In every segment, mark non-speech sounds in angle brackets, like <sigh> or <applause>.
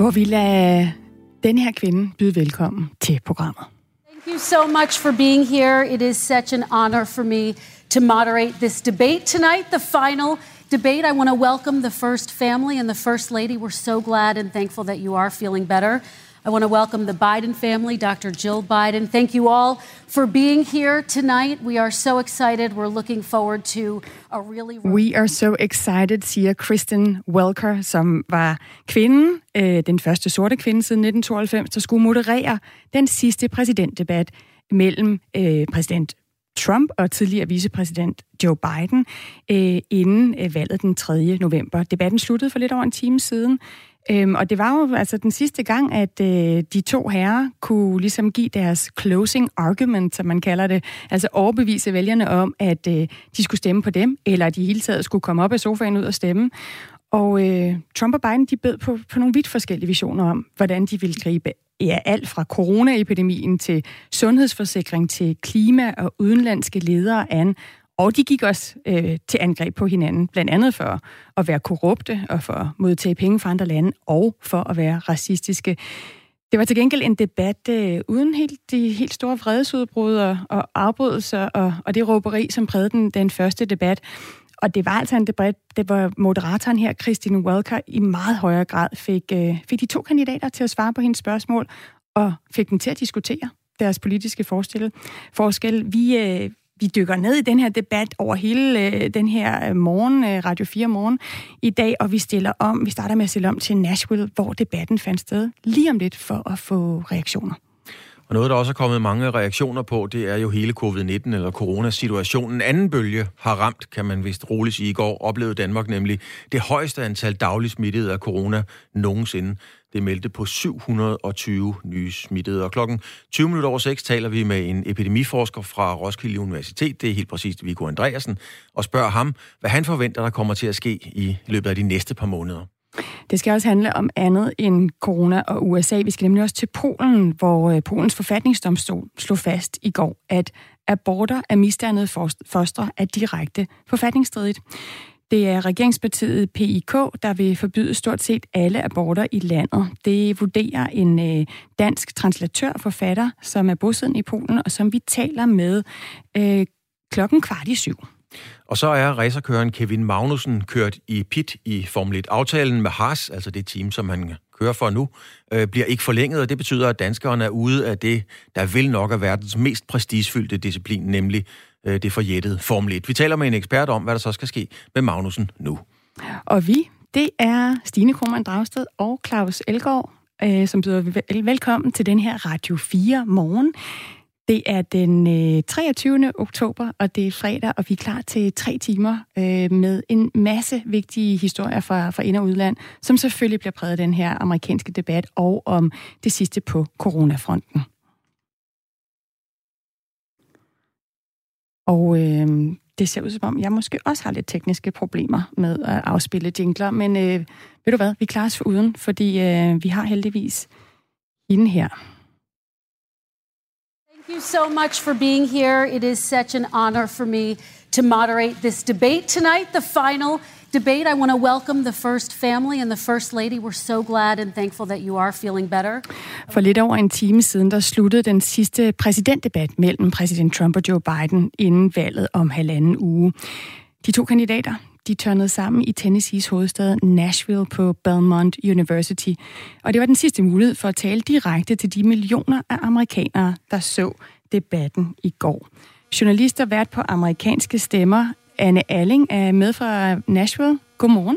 hvor vi lader den her kvinde byde velkommen til programmet. Thank you so much for being here. It is such an honor for me to moderate this debate tonight, the final debate. I want to welcome the first family and the first lady. We're so glad and thankful that you are feeling better. I want to welcome the Biden family, Dr. Jill Biden. Thank you all for being here tonight. We are so excited. We're looking forward to a really. We are so excited, siger Kristen Welker, som var kvinden, øh, den første sorte kvinde siden 1992, der skulle moderere den sidste præsidentdebat mellem øh, præsident Trump og tidligere vicepræsident Joe Biden øh, inden øh, valget den 3. november. Debatten sluttede for lidt over en time siden. Øhm, og det var jo altså den sidste gang, at øh, de to herrer kunne ligesom give deres closing argument, som man kalder det, altså overbevise vælgerne om, at øh, de skulle stemme på dem, eller at de hele taget skulle komme op af sofaen ud og stemme. Og øh, Trump og Biden, de bød på, på nogle vidt forskellige visioner om, hvordan de ville gribe ja, alt fra coronaepidemien til sundhedsforsikring til klima og udenlandske ledere an. Og de gik også øh, til angreb på hinanden, blandt andet for at være korrupte og for at modtage penge fra andre lande, og for at være racistiske. Det var til gengæld en debat øh, uden helt de helt store vredesudbrud og, og afbrydelser og, og det råberi, som prægede den, den første debat. Og det var altså en debat, det var moderatoren her, Christine Welker, i meget højere grad fik, øh, fik de to kandidater til at svare på hendes spørgsmål, og fik dem til at diskutere deres politiske forskel. forskel. Vi, øh, vi dykker ned i den her debat over hele øh, den her øh, morgen, øh, Radio 4 morgen i dag, og vi stiller om, vi starter med at stille om til Nashville, hvor debatten fandt sted lige om lidt for at få reaktioner. Og noget, der også er kommet mange reaktioner på, det er jo hele covid-19 eller coronasituationen. Anden bølge har ramt, kan man vist roligt sige i går, oplevede Danmark nemlig det højeste antal daglig smittede af corona nogensinde. Det meldte på 720 nye smittede. Og klokken 20 minutter over 6 taler vi med en epidemiforsker fra Roskilde Universitet, det er helt præcist Viggo Andreasen, og spørger ham, hvad han forventer, der kommer til at ske i løbet af de næste par måneder. Det skal også handle om andet end corona og USA. Vi skal nemlig også til Polen, hvor øh, Polens forfatningsdomstol slog fast i går, at aborter af misdannede foster er direkte forfatningsstridigt. Det er regeringspartiet PIK, der vil forbyde stort set alle aborter i landet. Det vurderer en øh, dansk translatør forfatter, som er bosiddende i Polen, og som vi taler med øh, klokken kvart i syv. Og så er racerkøren Kevin Magnussen kørt i pit i Formel 1. Aftalen med Haas, altså det team, som han kører for nu, øh, bliver ikke forlænget, og det betyder, at danskerne er ude af det, der vil nok er verdens mest prestigefyldte disciplin, nemlig øh, det forjættede Formel 1. Vi taler med en ekspert om, hvad der så skal ske med Magnussen nu. Og vi, det er Stine Krohmann Dragsted og Claus Elgaard, øh, som byder vel- velkommen til den her Radio 4 morgen. Det er den øh, 23. oktober, og det er fredag, og vi er klar til tre timer øh, med en masse vigtige historier fra, fra ind- og udland, som selvfølgelig bliver præget af den her amerikanske debat og om det sidste på coronafronten. Og øh, det ser ud som om, jeg måske også har lidt tekniske problemer med at afspille jingler, men øh, ved du hvad, vi klarer os uden, fordi øh, vi har heldigvis hende her. You so much for being here. It is such an honor for me to moderate this debate tonight, the final debate. I want to welcome the first family and the first lady. We're so glad and thankful that you are feeling better. For lidt over en time siden, der sluttede den sidste præsidentdebat mellem præsident Trump og Joe Biden inden valget om halvanden uge. De to kandidater, de tørnede sammen i Tennessees hovedstad Nashville på Belmont University. Og det var den sidste mulighed for at tale direkte til de millioner af amerikanere, der så debatten i går. Journalister vært på amerikanske stemmer. Anne Alling er med fra Nashville. Godmorgen.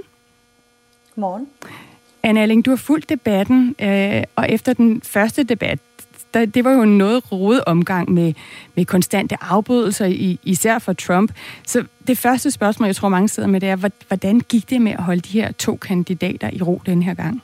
Godmorgen. Anne Alling, du har fulgt debatten, øh, og efter den første debat, der, det var jo en noget rodet omgang med, med konstante afbrydelser, i, især for Trump. Så det første spørgsmål, jeg tror mange sidder med, det er, hvordan gik det med at holde de her to kandidater i ro den her gang?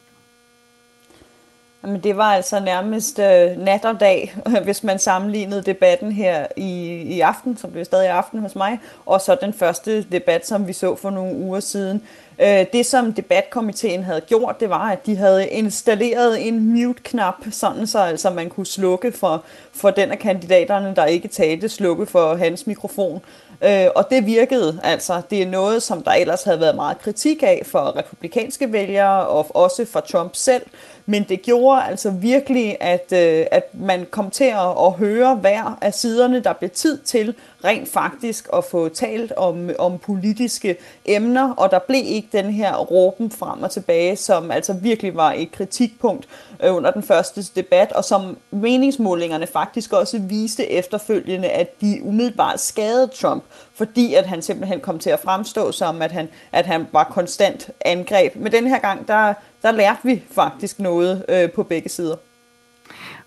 Jamen, det var altså nærmest øh, nat og dag, <laughs> hvis man sammenlignede debatten her i, i aften, som blev stadig aften hos mig, og så den første debat, som vi så for nogle uger siden. Øh, det, som debatkomiteen havde gjort, det var, at de havde installeret en mute-knap, sådan så altså man kunne slukke for, for den af kandidaterne, der ikke talte, slukke for hans mikrofon. Øh, og det virkede altså. Det er noget, som der ellers havde været meget kritik af for republikanske vælgere, og også for Trump selv, men det gjorde altså virkelig, at, øh, at man kom til at, at høre hver af siderne, der blev tid til rent faktisk at få talt om, om politiske emner, og der blev ikke den her råben frem og tilbage, som altså virkelig var et kritikpunkt øh, under den første debat, og som meningsmålingerne faktisk også viste efterfølgende, at de umiddelbart skadede Trump, fordi at han simpelthen kom til at fremstå som, at han, at han var konstant angreb. Men den her gang, der, der lærte vi faktisk noget øh, på begge sider.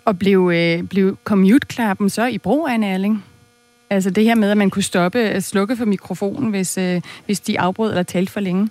Og blev, øh, blev commute-klappen så i brug, Anne Erling? Altså det her med, at man kunne stoppe, øh, slukke for mikrofonen, hvis, øh, hvis de afbrød eller talte for længe?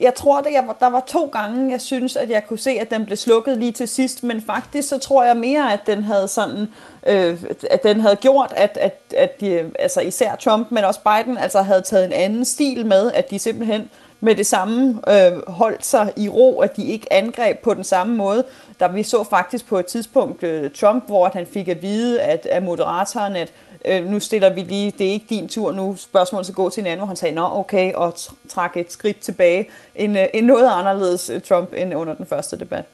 Jeg tror, at jeg, der var to gange, jeg synes, at jeg kunne se, at den blev slukket lige til sidst, men faktisk så tror jeg mere, at den havde sådan, øh, at den havde gjort, at, at, at de, altså især Trump, men også Biden, altså havde taget en anden stil med, at de simpelthen med det samme øh, holdt sig i ro, at de ikke angreb på den samme måde. Der vi så faktisk på et tidspunkt øh, Trump, hvor han fik at vide at, af moderatoren, at øh, nu stiller vi lige, det er ikke din tur nu, spørgsmålet skal gå til en anden, hvor han sagde, nå okay, og trak et skridt tilbage. En, øh, en noget anderledes øh, Trump end under den første debat.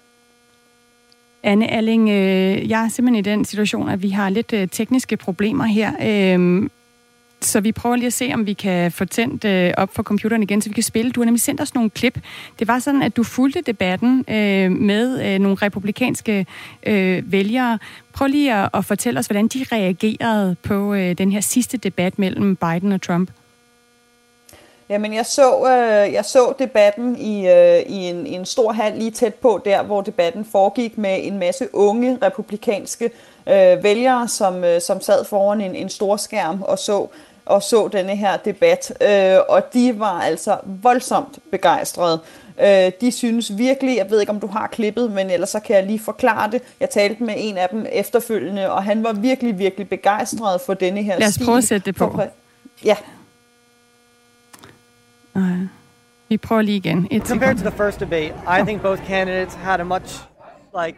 Anne Alling, øh, jeg er simpelthen i den situation, at vi har lidt øh, tekniske problemer her. Øh, så vi prøver lige at se, om vi kan få tændt øh, op for computeren igen, så vi kan spille. Du har nemlig sendt os nogle klip. Det var sådan, at du fulgte debatten øh, med øh, nogle republikanske øh, vælgere. Prøv lige at, at fortælle os, hvordan de reagerede på øh, den her sidste debat mellem Biden og Trump. Jamen, jeg så, øh, jeg så debatten i, øh, i, en, i en stor hal lige tæt på, der hvor debatten foregik med en masse unge republikanske øh, vælgere, som, øh, som sad foran en, en stor skærm og så og så denne her debat, øh, og de var altså voldsomt begejstrede. Øh, de synes virkelig, jeg ved ikke om du har klippet, men ellers så kan jeg lige forklare det. Jeg talte med en af dem efterfølgende, og han var virkelig, virkelig begejstret for denne her Lad os prøve at sætte det på. Ja. Uh, vi prøver lige igen. Et Compared to the first debate, I think both candidates had a much like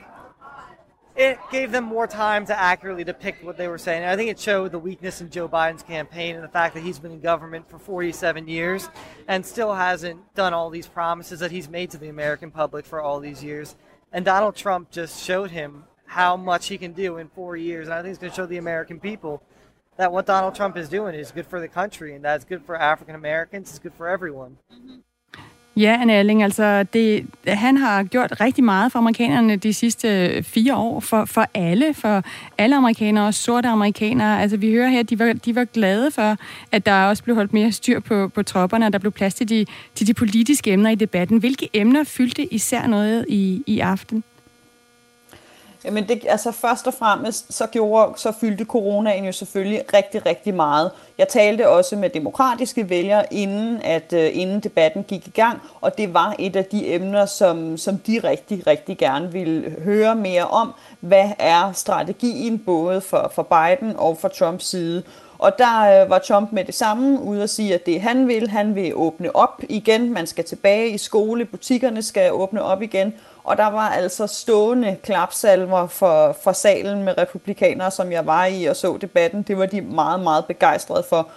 it gave them more time to accurately depict what they were saying. I think it showed the weakness in Joe Biden's campaign and the fact that he's been in government for 47 years and still hasn't done all these promises that he's made to the American public for all these years. And Donald Trump just showed him how much he can do in four years. And I think it's going to show the American people that what Donald Trump is doing is good for the country and that's good for African Americans, it's good for everyone. Mm-hmm. Ja, Anne Erling, altså det, han har gjort rigtig meget for amerikanerne de sidste øh, fire år, for, for alle, for alle amerikanere, også sorte amerikanere. Altså vi hører her, at de var, de var glade for, at der også blev holdt mere styr på, på tropperne, og der blev plads til de, til de politiske emner i debatten. Hvilke emner fyldte især noget i, i aften? Jamen det, altså først og fremmest, så, gjorde, så fyldte coronaen jo selvfølgelig rigtig, rigtig meget. Jeg talte også med demokratiske vælgere, inden, at, uh, inden debatten gik i gang, og det var et af de emner, som, som de rigtig, rigtig gerne ville høre mere om. Hvad er strategien både for, for Biden og for Trumps side? Og der øh, var Trump med det samme ude og sige, at det han vil, han vil åbne op igen. Man skal tilbage i skole, butikkerne skal åbne op igen, og der var altså stående klapsalver for, for salen med republikanere, som jeg var i og så debatten. Det var de meget, meget begejstrede for.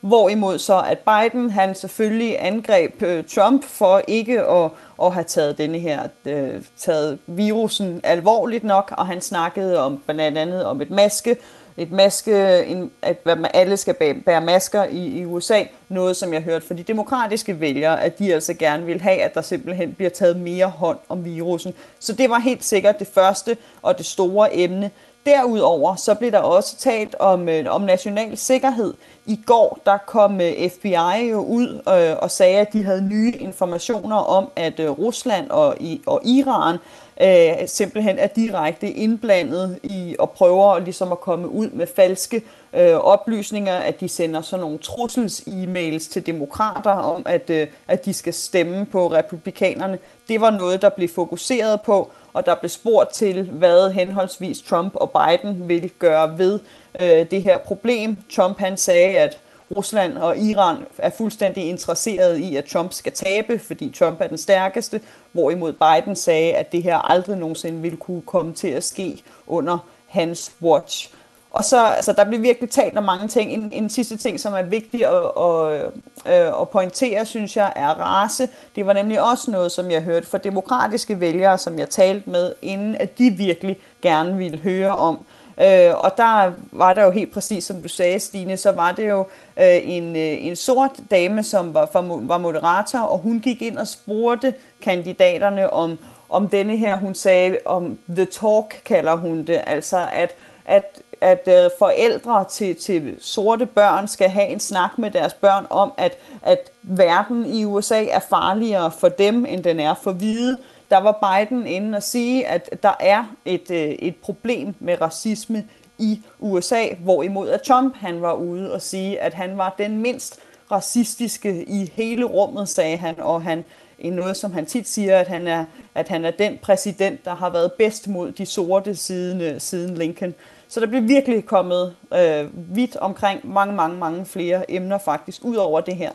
Hvorimod så, at Biden, han selvfølgelig angreb øh, Trump for ikke at, at have taget denne her, øh, taget virusen alvorligt nok, og han snakkede om blandt andet om et maske, et maske, en, at alle skal bære masker i, i USA, noget som jeg hørte fra de demokratiske vælgere, at de altså gerne vil have, at der simpelthen bliver taget mere hånd om virusen. Så det var helt sikkert det første og det store emne. Derudover så blev der også talt om, øh, om national sikkerhed. I går der kom øh, FBI jo ud øh, og sagde, at de havde nye informationer om, at øh, Rusland og, i, og Iran øh, simpelthen er direkte indblandet i og prøver ligesom at komme ud med falske øh, oplysninger, at de sender sådan nogle trussels-e-mails til demokrater om, at, øh, at de skal stemme på republikanerne. Det var noget, der blev fokuseret på, og der blev spurgt til, hvad henholdsvis Trump og Biden vil gøre ved øh, det her problem. Trump han sagde, at Rusland og Iran er fuldstændig interesseret i, at Trump skal tabe, fordi Trump er den stærkeste, hvorimod Biden sagde, at det her aldrig nogensinde ville kunne komme til at ske under hans watch og så, altså, der bliver virkelig talt om mange ting. En, en sidste ting, som er vigtig at, at, øh, at pointere, synes jeg, er race. Det var nemlig også noget, som jeg hørte fra demokratiske vælgere, som jeg talte med, inden at de virkelig gerne ville høre om. Øh, og der var der jo helt præcis, som du sagde, Stine, så var det jo øh, en, øh, en sort dame, som var, var moderator, og hun gik ind og spurgte kandidaterne om, om denne her, hun sagde, om the talk kalder hun det, altså at, at at øh, forældre til, til sorte børn skal have en snak med deres børn om, at, at verden i USA er farligere for dem, end den er for hvide. Der var Biden inde og sige, at der er et, øh, et problem med racisme i USA, hvorimod at Trump han var ude og sige, at han var den mindst racistiske i hele rummet, sagde han, og han i noget, som han tit siger, at han er, at han er den præsident, der har været bedst mod de sorte siden, øh, siden Lincoln. Så der bliver virkelig kommet øh, vidt omkring mange, mange, mange flere emner faktisk, ud over det her.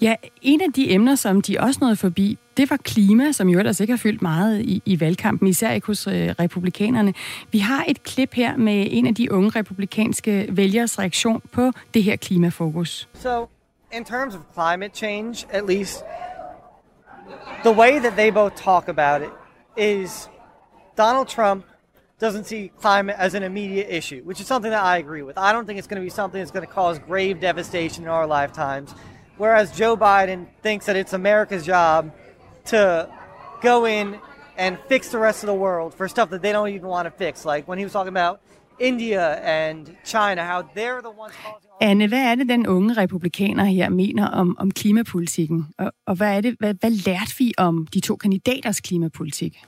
Ja, en af de emner, som de også nåede forbi, det var klima, som jo ellers ikke har fyldt meget i, i valgkampen, især ikke hos øh, republikanerne. Vi har et klip her med en af de unge republikanske vælgers reaktion på det her klimafokus. So, in terms of climate change, at least, the way that they both talk about it is Donald Trump doesn't see climate as an immediate issue, which is something that I agree with. I don't think it's going to be something that's going to cause grave devastation in our lifetimes. Whereas Joe Biden thinks that it's America's job to go in and fix the rest of the world for stuff that they don't even want to fix. Like when he was talking about India and China, how they're the ones causing... Anne, hvad er det, den unge republikaner her mener om, om klimapolitikken? Og, og hvad, er det, hvad, hvad lærte vi om de to kandidaters klimapolitik?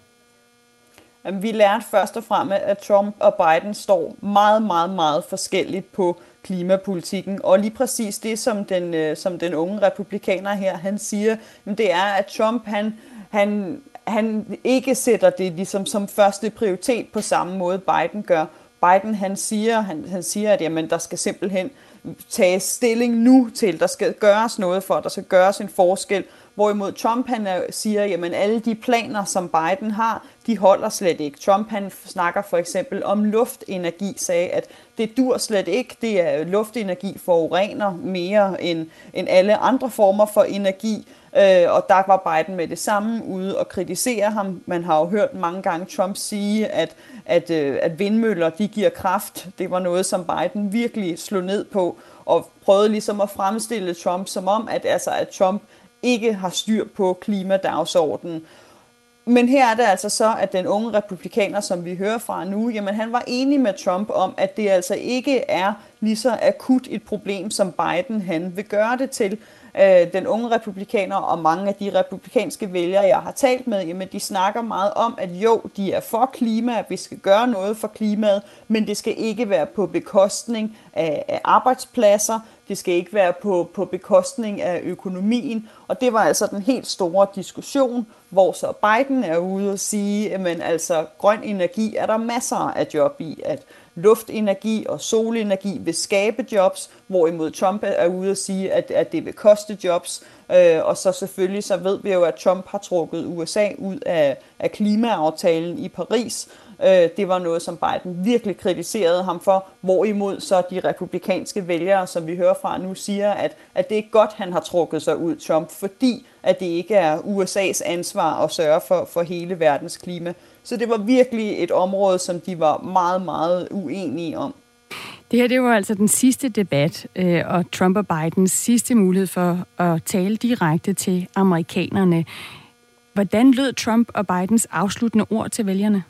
Vi lærte først og fremmest, at Trump og Biden står meget, meget, meget forskelligt på klimapolitikken. Og lige præcis det, som den, øh, som den unge republikaner her, han siger, det er, at Trump, han, han, han ikke sætter det ligesom som første prioritet på samme måde, Biden gør. Biden, han siger, han, han siger at jamen, der skal simpelthen tages stilling nu til, der skal gøres noget for, der skal gøres en forskel, Hvorimod Trump han øh, siger, at alle de planer, som Biden har, de holder slet ikke. Trump han snakker for eksempel om luftenergi, sagde, at det dur slet ikke. Det er øh, luftenergi forurener mere end, end alle andre former for energi. Øh, og der var Biden med det samme ude og kritisere ham. Man har jo hørt mange gange Trump sige, at, at, øh, at vindmøller de giver kraft. Det var noget, som Biden virkelig slog ned på og prøvede ligesom at fremstille Trump som om, at, altså, at Trump ikke har styr på klimadagsordenen. Men her er det altså så, at den unge republikaner, som vi hører fra nu, jamen han var enig med Trump om, at det altså ikke er lige så akut et problem, som Biden han vil gøre det til. Øh, den unge republikaner og mange af de republikanske vælgere, jeg har talt med, jamen de snakker meget om, at jo, de er for klima, at vi skal gøre noget for klimaet, men det skal ikke være på bekostning af, af arbejdspladser, det skal ikke være på, på bekostning af økonomien. Og det var altså den helt store diskussion, hvor så Biden er ude og sige, at altså grøn energi er der masser af job i, at luftenergi og solenergi vil skabe jobs, hvorimod Trump er ude og sige, at, at det vil koste jobs. Øh, og så selvfølgelig så ved vi jo, at Trump har trukket USA ud af, af klimaaftalen i Paris, Øh, det var noget, som Biden virkelig kritiserede ham for, hvorimod så de republikanske vælgere, som vi hører fra nu, siger, at, at det er godt, han har trukket sig ud, Trump, fordi at det ikke er USA's ansvar at sørge for, for hele verdens klima. Så det var virkelig et område, som de var meget, meget uenige om. Det her det var altså den sidste debat, øh, og Trump og Bidens sidste mulighed for at tale direkte til amerikanerne. Hvordan lød Trump og Bidens afsluttende ord til vælgerne?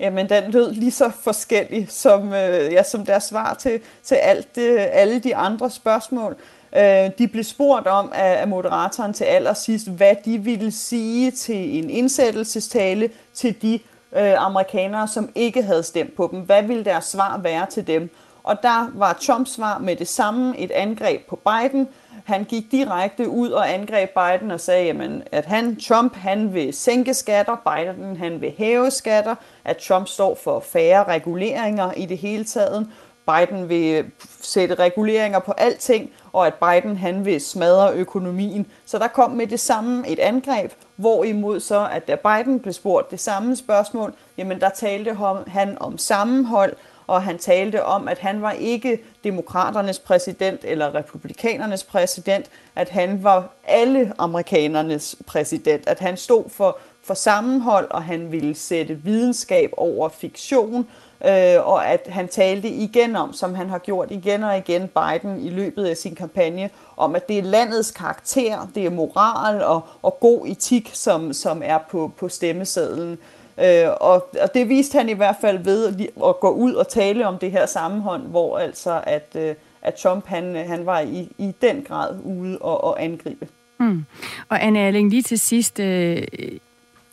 Jamen, den lød lige så forskellig som, øh, ja, som deres svar til, til alt det, alle de andre spørgsmål. Øh, de blev spurgt om af, af moderatoren til allersidst, hvad de ville sige til en indsættelsestale til de øh, amerikanere, som ikke havde stemt på dem. Hvad ville deres svar være til dem? Og der var Trumps svar med det samme et angreb på Biden, han gik direkte ud og angreb Biden og sagde, jamen, at han, Trump han vil sænke skatter, Biden han vil hæve skatter, at Trump står for færre reguleringer i det hele taget. Biden vil sætte reguleringer på alting, og at Biden han vil smadre økonomien. Så der kom med det samme et angreb, hvorimod så, at da Biden blev spurgt det samme spørgsmål, jamen der talte han om sammenhold, og han talte om, at han var ikke demokraternes præsident eller republikanernes præsident, at han var alle amerikanernes præsident, at han stod for, for sammenhold, og han ville sætte videnskab over fiktion, øh, og at han talte igen om, som han har gjort igen og igen, Biden i løbet af sin kampagne, om at det er landets karakter, det er moral og, og god etik, som, som er på, på stemmesedlen. Øh, og, og det viste han i hvert fald ved at, at gå ud og tale om det her sammenhånd, hvor altså at, øh, at Trump han, han var i, i den grad ude og, og angribe. Mm. Og Anne Erling, lige til sidst, øh,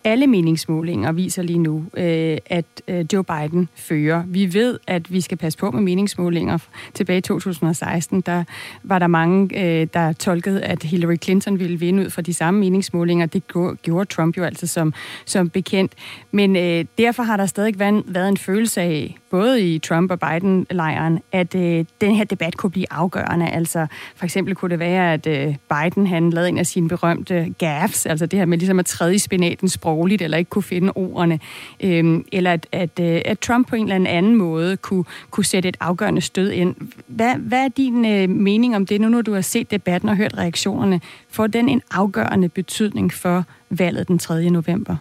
alle meningsmålinger viser lige nu, øh, at øh, Joe Biden fører. Vi ved, at vi skal passe på med meningsmålinger. Tilbage i 2016, der var der mange, øh, der tolkede, at Hillary Clinton ville vinde ud fra de samme meningsmålinger. Det gjorde Trump jo altså som, som bekendt. Men øh, derfor har der stadig været en følelse af, både i Trump- og Biden-lejren, at øh, den her debat kunne blive afgørende. Altså, for eksempel kunne det være, at øh, Biden han lavede en af sine berømte gaffes, altså det her med ligesom at træde i spinaten sprogligt, eller ikke kunne finde ordene, øh, eller at, at, øh, at Trump på en eller anden måde kunne, kunne sætte et afgørende stød ind. Hvad, hvad er din øh, mening om det, nu når du har set debatten og hørt reaktionerne? Får den en afgørende betydning for valget den 3. november?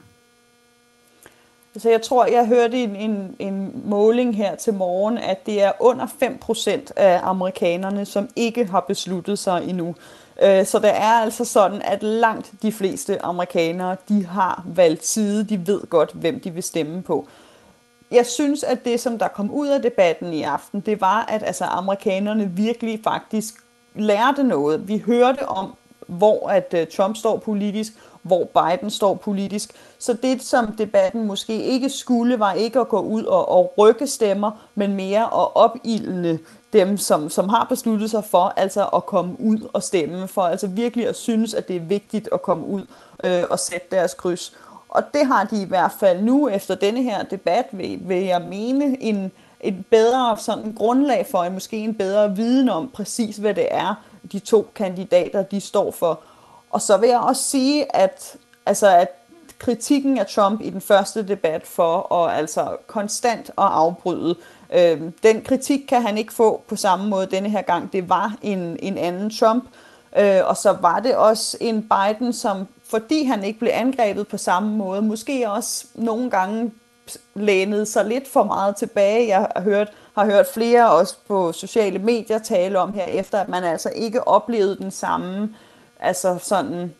Så jeg tror, jeg hørte en, en, en måling her til morgen, at det er under 5% af amerikanerne, som ikke har besluttet sig endnu. Øh, så det er altså sådan, at langt de fleste amerikanere, de har valgt side, de ved godt, hvem de vil stemme på. Jeg synes, at det, som der kom ud af debatten i aften, det var, at altså, amerikanerne virkelig faktisk lærte noget. Vi hørte om, hvor at øh, Trump står politisk, hvor Biden står politisk. Så det, som debatten måske ikke skulle, var ikke at gå ud og, og rykke stemmer, men mere at opildne dem, som, som har besluttet sig for altså at komme ud og stemme, for altså virkelig at synes, at det er vigtigt at komme ud øh, og sætte deres kryds. Og det har de i hvert fald nu, efter denne her debat, vil, vil jeg mene, en, et bedre sådan grundlag for, en måske en bedre viden om præcis, hvad det er, de to kandidater, de står for. Og så vil jeg også sige, at, altså, at kritikken af Trump i den første debat for at altså konstant at afbryde, øh, den kritik kan han ikke få på samme måde denne her gang. Det var en, en anden Trump, øh, og så var det også en Biden, som fordi han ikke blev angrebet på samme måde, måske også nogle gange lænede sig lidt for meget tilbage. Jeg har hørt, har hørt flere også på sociale medier tale om her efter, at man altså ikke oplevede den samme altså sådan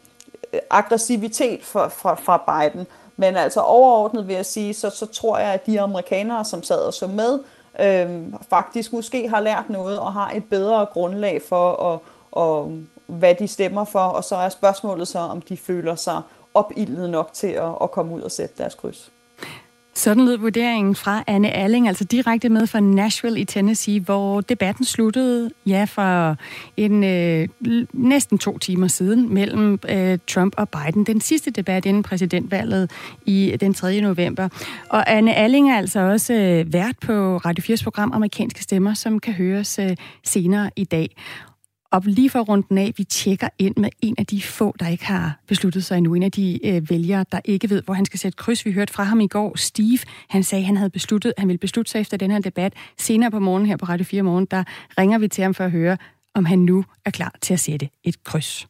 øh, aggressivitet fra, fra, fra Biden. Men altså overordnet vil jeg sige, så, så tror jeg, at de amerikanere, som sad og så med, øh, faktisk måske har lært noget og har et bedre grundlag for, at, og, hvad de stemmer for. Og så er spørgsmålet så, om de føler sig opildet nok til at, at komme ud og sætte deres kryds. Sådan lød vurderingen fra Anne Alling, altså direkte med fra Nashville i Tennessee, hvor debatten sluttede, ja, for en øh, næsten to timer siden mellem øh, Trump og Biden. Den sidste debat inden præsidentvalget i den 3. november. Og Anne Alling er altså også øh, vært på Radio 4's program Amerikanske Stemmer, som kan høres øh, senere i dag. Og lige for runden af, vi tjekker ind med en af de få, der ikke har besluttet sig endnu. En af de øh, vælgere, der ikke ved, hvor han skal sætte kryds. Vi hørte fra ham i går. Steve, han sagde, han havde besluttet, han ville beslutte sig efter den her debat. Senere på morgen her på Radio 4 Morgen, der ringer vi til ham for at høre, om han nu er klar til at sætte et kryds.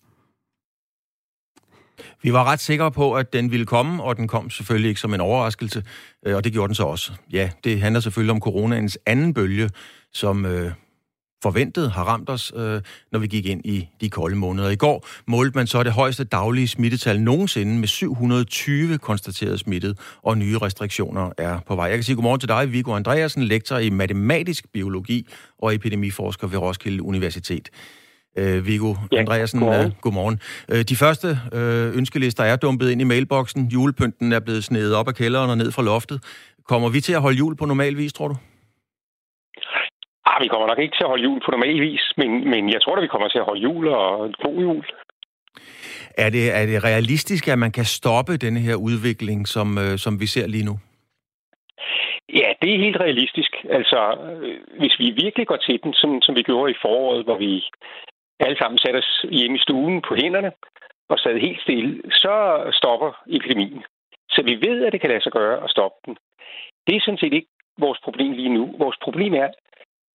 Vi var ret sikre på, at den ville komme, og den kom selvfølgelig ikke som en overraskelse, øh, og det gjorde den så også. Ja, det handler selvfølgelig om coronaens anden bølge, som øh, forventet har ramt os, øh, når vi gik ind i de kolde måneder. I går målte man så det højeste daglige smittetal nogensinde med 720 konstaterede smittet, og nye restriktioner er på vej. Jeg kan sige godmorgen til dig, Viggo Andreasen, lektor i matematisk biologi og epidemiforsker ved Roskilde Universitet. Øh, Viggo ja, Andreasen, godmorgen. Øh, godmorgen. Øh, de første øh, ønskelister er dumpet ind i mailboksen. Julepynten er blevet snedet op af kælderen og ned fra loftet. Kommer vi til at holde jul på normal vis, tror du? Ah, vi kommer nok ikke til at holde jul på normal vis, men, men jeg tror at vi kommer til at holde jul og god jul. Er det, er det realistisk, at man kan stoppe denne her udvikling, som, øh, som vi ser lige nu? Ja, det er helt realistisk. Altså, øh, hvis vi virkelig går til den, som, som vi gjorde i foråret, hvor vi alle sammen satte os hjemme i stuen på hænderne og sad helt stille, så stopper epidemien. Så vi ved, at det kan lade sig gøre at stoppe den. Det er sådan set ikke vores problem lige nu. Vores problem er,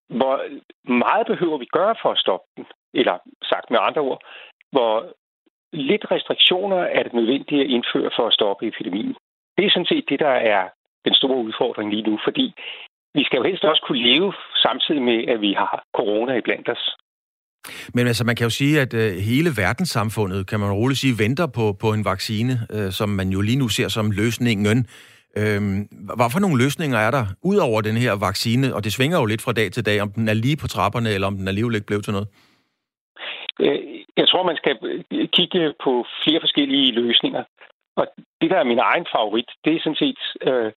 hvor meget behøver vi gøre for at stoppe den? Eller sagt med andre ord, hvor lidt restriktioner er det nødvendigt at indføre for at stoppe epidemien. Det er sådan set det, der er den store udfordring lige nu, fordi vi skal jo helst også kunne leve samtidig med, at vi har corona i blandt os. Men altså, man kan jo sige, at øh, hele verdenssamfundet, kan man roligt sige, venter på, på en vaccine, øh, som man jo lige nu ser som løsningen. Øh, hvad for nogle løsninger er der, ud over den her vaccine, og det svinger jo lidt fra dag til dag, om den er lige på trapperne, eller om den alligevel ikke blev til noget? Øh, jeg tror, man skal kigge på flere forskellige løsninger. Og det, der er min egen favorit, det er sådan set, øh,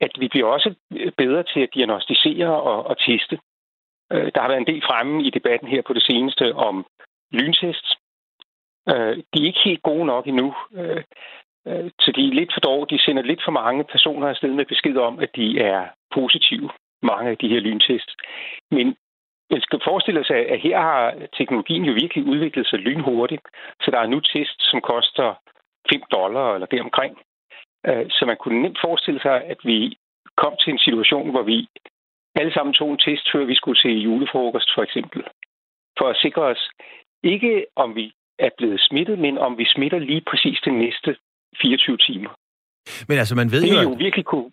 at vi bliver også bedre til at diagnostisere og, og teste. Øh, der har været en del fremme i debatten her på det seneste om lyntest. Øh, de er ikke helt gode nok endnu. Øh, Øh, så de er lidt for dårlige. De sender lidt for mange personer afsted med besked om, at de er positive, mange af de her lyntest. Men man skal forestille sig, at her har teknologien jo virkelig udviklet sig lynhurtigt. Så der er nu test, som koster 5 dollar eller deromkring. Øh, så man kunne nemt forestille sig, at vi kom til en situation, hvor vi alle sammen tog en test, før vi skulle til julefrokost for eksempel. For at sikre os ikke, om vi er blevet smittet, men om vi smitter lige præcis den næste 24 timer. Men altså, man ved det jo... jo virkelig kunne...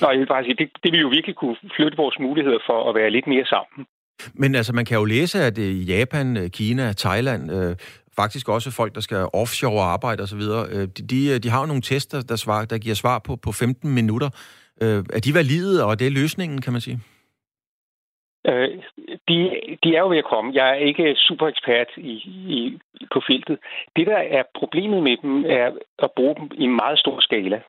Nå, jeg vil bare sige, det, det vil jo virkelig kunne flytte vores muligheder for at være lidt mere sammen. Men altså, man kan jo læse, at i Japan, Kina, Thailand, øh, faktisk også folk, der skal offshore arbejde osv., øh, de, de, de har jo nogle tester, der, svar, der giver svar på, på 15 minutter. Øh, er de valide, og det er løsningen, kan man sige? Øh, de, de er jo ved at komme. Jeg er ikke super ekspert i, i, på feltet. Det, der er problemet med dem, er at bruge dem i meget stor skala.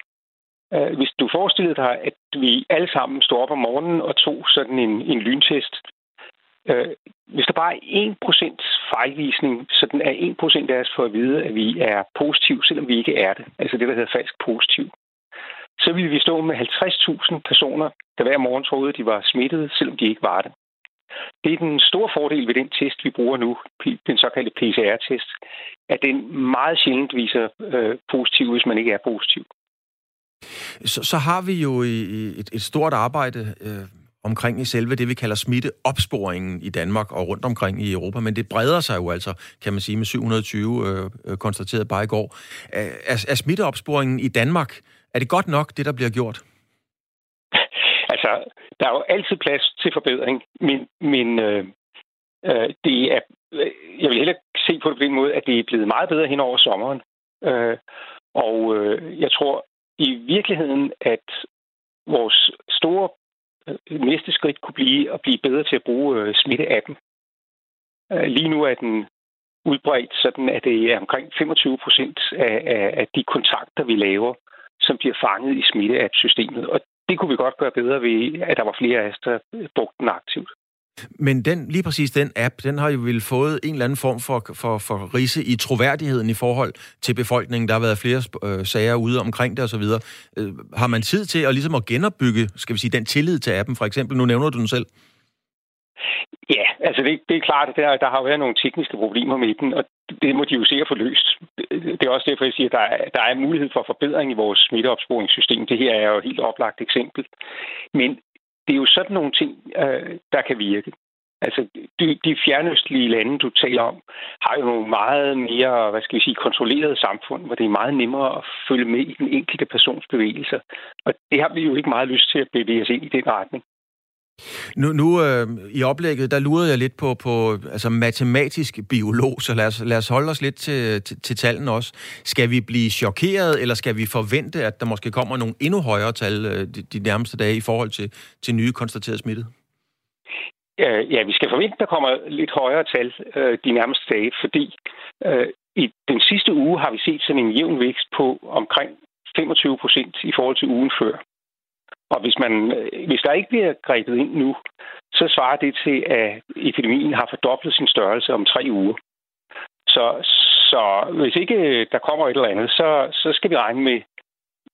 Øh, hvis du forestillede dig, at vi alle sammen står op om morgenen og tog sådan en, en lyntest, øh, hvis der bare er 1% fejlvisning, så den er 1% af os for at vide, at vi er positiv, selvom vi ikke er det. Altså det, der hedder falsk positiv så ville vi stå med 50.000 personer, der hver morgen troede, at de var smittet, selvom de ikke var det. Det er den store fordel ved den test, vi bruger nu, den såkaldte PCR-test, at den meget sjældent viser øh, positiv, hvis man ikke er positiv. Så, så har vi jo et, et stort arbejde øh, omkring i selve det, vi kalder smitteopsporingen i Danmark og rundt omkring i Europa, men det breder sig jo altså, kan man sige, med 720 øh, øh, konstateret bare i går. Er, er smitteopsporingen i Danmark er det godt nok, det der bliver gjort? Altså, der er jo altid plads til forbedring, men, men øh, øh, det er, øh, jeg vil hellere se på det på den måde, at det er blevet meget bedre hen over sommeren. Øh, og øh, jeg tror i virkeligheden, at vores store øh, næste skridt kunne blive at blive bedre til at bruge øh, smitteappen. Øh, lige nu er den udbredt, sådan at det er omkring 25 procent af, af, af de kontakter, vi laver, som bliver fanget i smitteapp-systemet. Og det kunne vi godt gøre bedre ved, at der var flere af os, der brugte den aktivt. Men den, lige præcis den app, den har jo vel fået en eller anden form for, for, for rise i troværdigheden i forhold til befolkningen. Der har været flere øh, sager ude omkring det osv. Øh, har man tid til at, ligesom at genopbygge skal vi sige, den tillid til appen, for eksempel? Nu nævner du den selv. Ja, altså det, det er klart, at der, der har været nogle tekniske problemer med den, og det må de jo se at få løst. Det er også derfor, jeg siger, at der er, der er mulighed for forbedring i vores smitteopsporingssystem. Det her er jo et helt oplagt eksempel. Men det er jo sådan nogle ting, øh, der kan virke. Altså, de, de fjernøstlige lande, du taler om, har jo nogle meget mere, hvad skal vi sige, kontrollerede samfund, hvor det er meget nemmere at følge med i den enkelte persons bevægelser. Og det har vi jo ikke meget lyst til at bevæge os ind i den retning. Nu, nu øh, i oplægget, der lurede jeg lidt på, på altså matematisk biolog, så lad os, lad os holde os lidt til, til, til tallene også. Skal vi blive chokeret, eller skal vi forvente, at der måske kommer nogle endnu højere tal øh, de, de nærmeste dage i forhold til, til nye konstaterede smittede? Ja, vi skal forvente, at der kommer lidt højere tal øh, de nærmeste dage, fordi øh, i den sidste uge har vi set sådan en jævn vækst på omkring 25 procent i forhold til ugen før. Og hvis, man, øh, hvis der ikke bliver grebet ind nu, så svarer det til, at epidemien har fordoblet sin størrelse om tre uger. Så, så hvis ikke øh, der kommer et eller andet, så, så skal vi regne med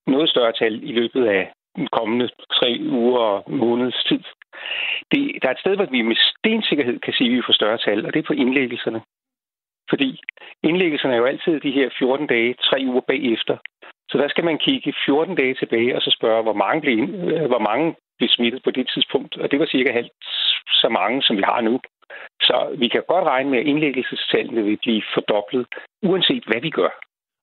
noget større tal i løbet af den kommende tre uger og måneds tid. Det, der er et sted, hvor vi med stensikkerhed kan sige, at vi får større tal, og det er på indlæggelserne. Fordi indlæggelserne er jo altid de her 14 dage, tre uger bagefter. Så der skal man kigge 14 dage tilbage og så spørge, hvor mange blev, øh, hvor mange blev smittet på det tidspunkt, og det var cirka halvt så mange, som vi har nu. Så vi kan godt regne med, at indlæggelsestallene vil blive fordoblet, uanset hvad vi gør.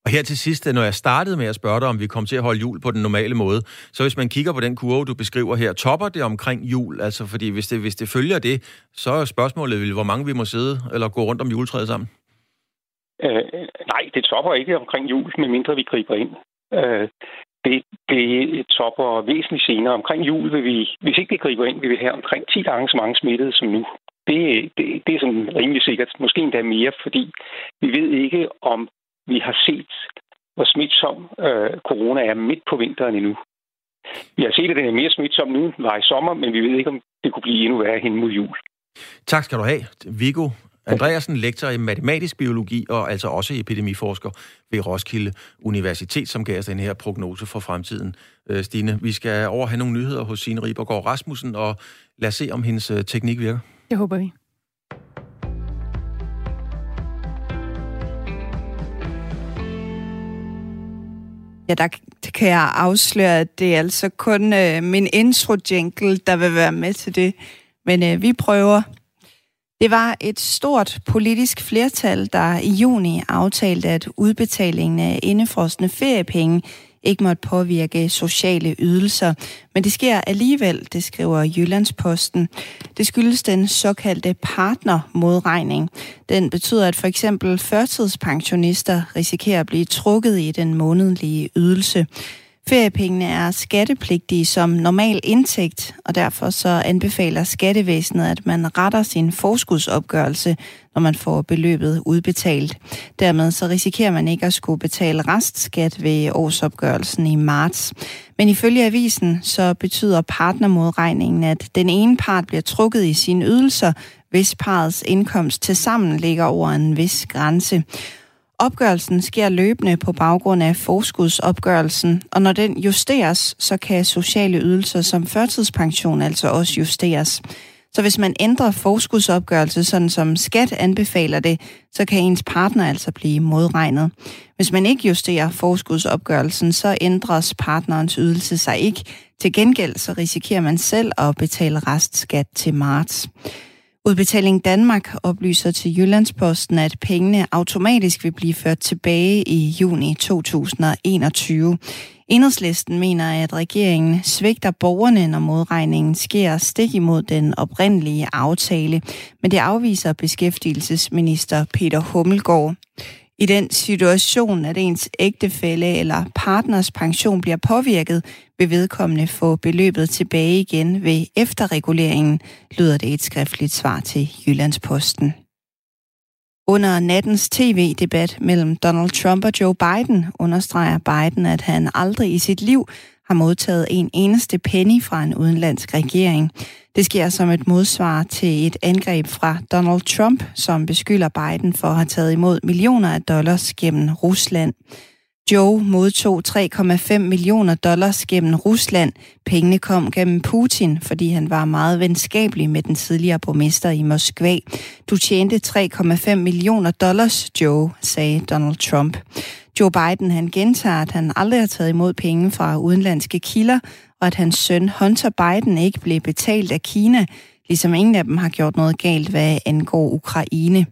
Og her til sidst, når jeg startede med at spørge dig, om vi kom til at holde jul på den normale måde, så hvis man kigger på den kurve, du beskriver her, topper det omkring jul? Altså, fordi hvis det, hvis det følger det, så er spørgsmålet hvor mange vi må sidde eller gå rundt om juletræet sammen? Øh, nej, det topper ikke omkring jul, medmindre vi griber ind. Øh, det, det topper væsentligt senere. Omkring jul vil vi, hvis ikke det griber ind, vil vi have omkring 10 gange så mange smittede som nu. Det, det, det er sådan rimelig sikkert. Måske endda mere, fordi vi ved ikke, om vi har set, hvor smitsom øh, corona er midt på vinteren endnu. Vi har set, at den er mere smitsom nu, end var i sommer, men vi ved ikke, om det kunne blive endnu værre hen mod jul. Tak skal du have, Viggo Andreasen, lektor i matematisk biologi og altså også epidemiforsker ved Roskilde Universitet, som gav os den her prognose for fremtiden. Øh, Stine, vi skal over have nogle nyheder hos Signe Ribergaard Rasmussen, og lad os se, om hendes øh, teknik virker. Det håber vi. Ja, der kan jeg afsløre, at det er altså kun øh, min intro-jingle, der vil være med til det. Men øh, vi prøver. Det var et stort politisk flertal, der i juni aftalte, at udbetalingen af indefrostende feriepenge ikke måtte påvirke sociale ydelser. Men det sker alligevel, det skriver Jyllandsposten. Det skyldes den såkaldte partnermodregning. Den betyder, at for eksempel førtidspensionister risikerer at blive trukket i den månedlige ydelse. Feriepengene er skattepligtige som normal indtægt, og derfor så anbefaler skattevæsenet, at man retter sin forskudsopgørelse, når man får beløbet udbetalt. Dermed så risikerer man ikke at skulle betale restskat ved årsopgørelsen i marts. Men ifølge avisen så betyder partnermodregningen, at den ene part bliver trukket i sine ydelser, hvis parets indkomst til sammen ligger over en vis grænse. Opgørelsen sker løbende på baggrund af forskudsopgørelsen, og når den justeres, så kan sociale ydelser som førtidspension altså også justeres. Så hvis man ændrer forskudsopgørelse, sådan som skat anbefaler det, så kan ens partner altså blive modregnet. Hvis man ikke justerer forskudsopgørelsen, så ændres partnerens ydelse sig ikke. Til gengæld så risikerer man selv at betale restskat til marts. Udbetaling Danmark oplyser til Jyllandsposten, at pengene automatisk vil blive ført tilbage i juni 2021. Enhedslisten mener, at regeringen svigter borgerne, når modregningen sker stik imod den oprindelige aftale, men det afviser beskæftigelsesminister Peter Hummelgaard. I den situation, at ens ægtefælle eller partners pension bliver påvirket, vil vedkommende få beløbet tilbage igen ved efterreguleringen, lyder det et skriftligt svar til Jyllandsposten. Under nattens tv-debat mellem Donald Trump og Joe Biden understreger Biden, at han aldrig i sit liv har modtaget en eneste penny fra en udenlandsk regering. Det sker som et modsvar til et angreb fra Donald Trump, som beskylder Biden for at have taget imod millioner af dollars gennem Rusland. Joe modtog 3,5 millioner dollars gennem Rusland. Pengene kom gennem Putin, fordi han var meget venskabelig med den tidligere borgmester i Moskva. Du tjente 3,5 millioner dollars, Joe, sagde Donald Trump. Joe Biden han gentager, at han aldrig har taget imod penge fra udenlandske kilder, og at hans søn Hunter Biden ikke blev betalt af Kina, ligesom ingen af dem har gjort noget galt, hvad angår Ukraine.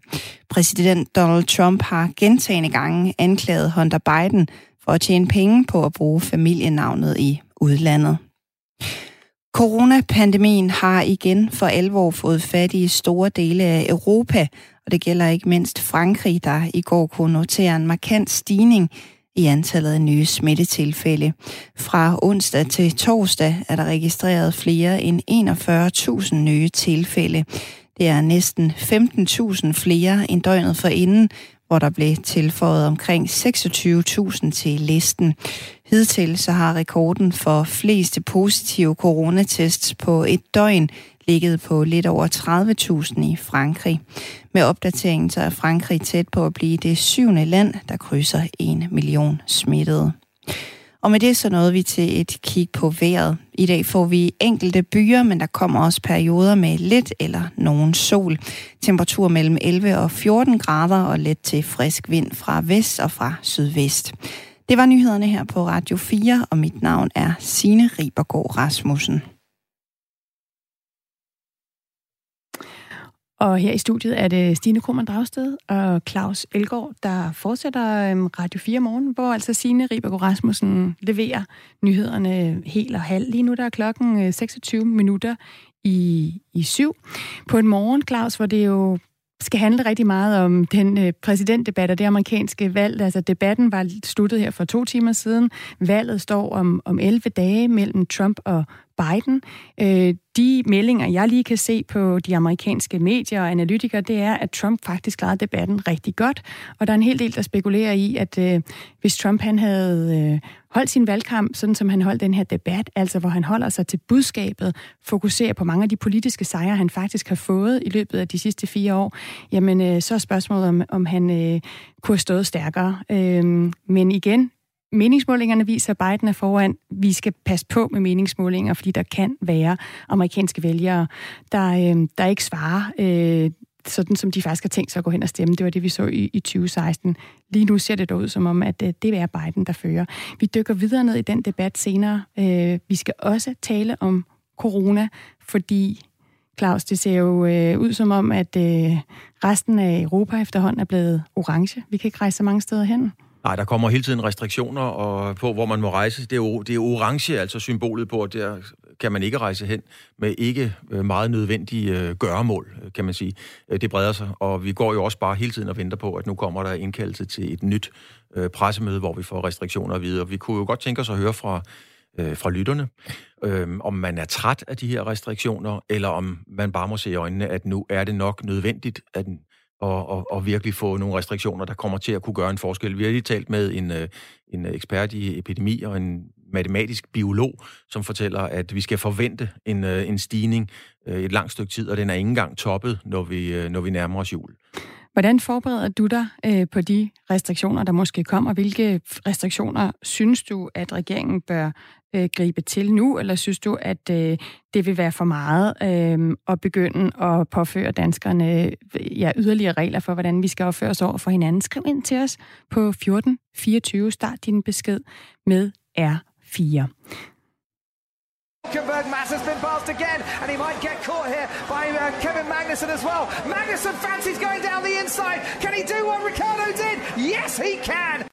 Præsident Donald Trump har gentagende gange anklaget Hunter Biden for at tjene penge på at bruge familienavnet i udlandet. Coronapandemien har igen for alvor fået fat i store dele af Europa, og det gælder ikke mindst Frankrig, der i går kunne notere en markant stigning i antallet af nye smittetilfælde. Fra onsdag til torsdag er der registreret flere end 41.000 nye tilfælde. Det er næsten 15.000 flere end døgnet for inden, hvor der blev tilføjet omkring 26.000 til listen. Hidtil så har rekorden for fleste positive coronatests på et døgn ligget på lidt over 30.000 i Frankrig. Med opdateringen så er Frankrig tæt på at blive det syvende land, der krydser en million smittede. Og med det så nåede vi til et kig på vejret. I dag får vi enkelte byer, men der kommer også perioder med lidt eller nogen sol. Temperatur mellem 11 og 14 grader og let til frisk vind fra vest og fra sydvest. Det var nyhederne her på Radio 4, og mit navn er Signe Ribergaard Rasmussen. Og her i studiet er det Stine Krohmann Dragsted og Claus Elgaard, der fortsætter øhm, Radio 4 morgen, hvor altså Signe Ribergo Rasmussen leverer nyhederne helt og halv. Lige nu der er klokken øh, 26 minutter i, i syv. På en morgen, Claus, hvor det jo skal handle rigtig meget om den øh, præsidentdebat og det amerikanske valg. Altså debatten var sluttet her for to timer siden. Valget står om, om 11 dage mellem Trump og Biden. Øh, de meldinger, jeg lige kan se på de amerikanske medier og analytikere, det er, at Trump faktisk klarede debatten rigtig godt. Og der er en hel del, der spekulerer i, at øh, hvis Trump han havde øh, holdt sin valgkamp, sådan som han holdt den her debat, altså hvor han holder sig til budskabet, fokuserer på mange af de politiske sejre, han faktisk har fået i løbet af de sidste fire år, jamen øh, så er spørgsmålet, om, om han øh, kunne have stået stærkere. Øh, men igen, Meningsmålingerne viser, at Biden er foran. Vi skal passe på med meningsmålinger, fordi der kan være amerikanske vælgere, der, øh, der ikke svarer øh, sådan, som de faktisk har tænkt sig at gå hen og stemme. Det var det, vi så i, i 2016. Lige nu ser det ud som om, at øh, det er Biden, der fører. Vi dykker videre ned i den debat senere. Øh, vi skal også tale om corona, fordi Claus, det ser jo øh, ud som om, at øh, resten af Europa efterhånden er blevet orange. Vi kan ikke rejse så mange steder hen. Nej, der kommer hele tiden restriktioner og på, hvor man må rejse. Det er, jo, det er orange, altså symbolet på, at der kan man ikke rejse hen med ikke øh, meget nødvendige øh, gøremål, øh, kan man sige. Det breder sig, og vi går jo også bare hele tiden og venter på, at nu kommer der indkaldelse til et nyt pressemøde, hvor vi får restriktioner at vide. Og vi kunne jo godt tænke os at høre fra, øh, fra lytterne, øh, om man er træt af de her restriktioner, eller om man bare må se i øjnene, at nu er det nok nødvendigt, at og, og, at virkelig få nogle restriktioner, der kommer til at kunne gøre en forskel. Vi har lige talt med en, en ekspert i epidemi og en matematisk biolog, som fortæller, at vi skal forvente en, øh, en stigning øh, et langt stykke tid, og den er ikke engang toppet, når vi, øh, når vi nærmer os jul. Hvordan forbereder du dig øh, på de restriktioner, der måske kommer? Hvilke restriktioner synes du, at regeringen bør øh, gribe til nu, eller synes du, at øh, det vil være for meget øh, at begynde at påføre danskerne øh, ja, yderligere regler for, hvordan vi skal opføre os over for hinanden? Skriv ind til os på 1424. Start din besked med R R4. Hulkenberg, Mass has been passed again, and he might get caught here by uh, Kevin Magnussen as well. Magnussen fancies going down the inside. Can he do what Ricardo did? Yes, he can.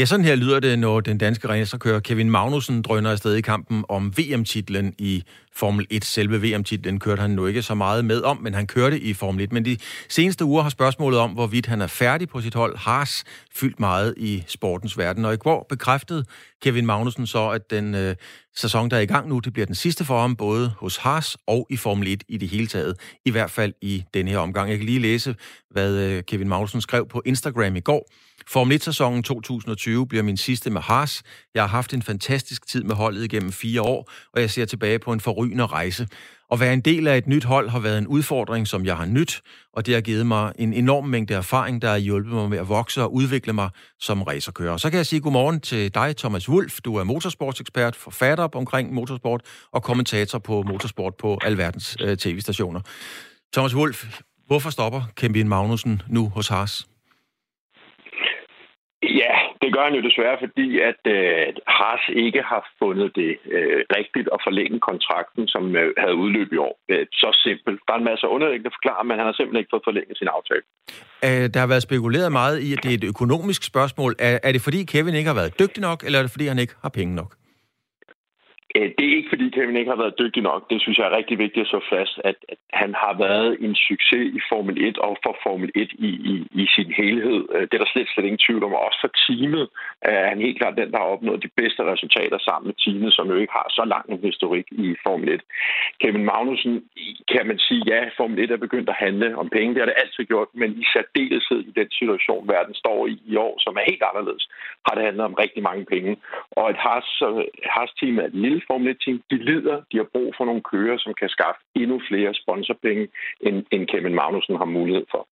Ja, sådan her lyder det, når den danske racerkører Kevin Magnussen drøner afsted i kampen om VM-titlen i Formel 1. Selve VM-titlen kørte han nu ikke så meget med om, men han kørte i Formel 1. Men de seneste uger har spørgsmålet om, hvorvidt han er færdig på sit hold, Haas fyldt meget i sportens verden. Og i går bekræftede Kevin Magnussen så, at den øh, sæson, der er i gang nu, det bliver den sidste for ham, både hos Haas og i Formel 1 i det hele taget. I hvert fald i denne her omgang. Jeg kan lige læse, hvad øh, Kevin Magnussen skrev på Instagram i går. Formel 1-sæsonen 2020 bliver min sidste med Haas. Jeg har haft en fantastisk tid med holdet igennem fire år, og jeg ser tilbage på en forrygende rejse. At være en del af et nyt hold har været en udfordring, som jeg har nyt, og det har givet mig en enorm mængde erfaring, der har hjulpet mig med at vokse og udvikle mig som racerkører. Så kan jeg sige godmorgen til dig, Thomas Wulf. Du er motorsportsekspert, forfatter omkring motorsport og kommentator på motorsport på alverdens øh, tv-stationer. Thomas Wulf, hvorfor stopper Kevin Magnussen nu hos Haas? Det gør han jo desværre, fordi at øh, Haas ikke har fundet det øh, rigtigt at forlænge kontrakten, som øh, havde udløb i år. Øh, så simpelt. Der er en masse underliggende forklare, men han har simpelthen ikke fået forlænget sin aftale. Øh, der har været spekuleret meget i, at det er et økonomisk spørgsmål. Er, er det fordi Kevin ikke har været dygtig nok, eller er det fordi han ikke har penge nok? Øh, det er ikke, fordi Kevin ikke har været dygtig nok. Det synes jeg er rigtig vigtigt at slå fast, at, at han har været en succes i Formel 1 og for Formel 1 i, i, i sin helhed. Øh, det er der slet, slet ingen tvivl om. Og også for teamet er han helt klart den, der har opnået de bedste resultater sammen med teamet, som jo ikke har så lang en historik i Formel 1. Kevin Magnussen, kan man sige, ja, Formel 1 er begyndt at handle om penge. Det har det altid gjort, men i særdeleshed i den situation, verden står i i år, som er helt anderledes, har det handlet om rigtig mange penge. Og et øh, Haas-team er et lille Formel 1-team, de lider. De har brug for nogle kører, som kan skaffe endnu flere sponsorpenge, end, end Kevin Magnussen har mulighed for.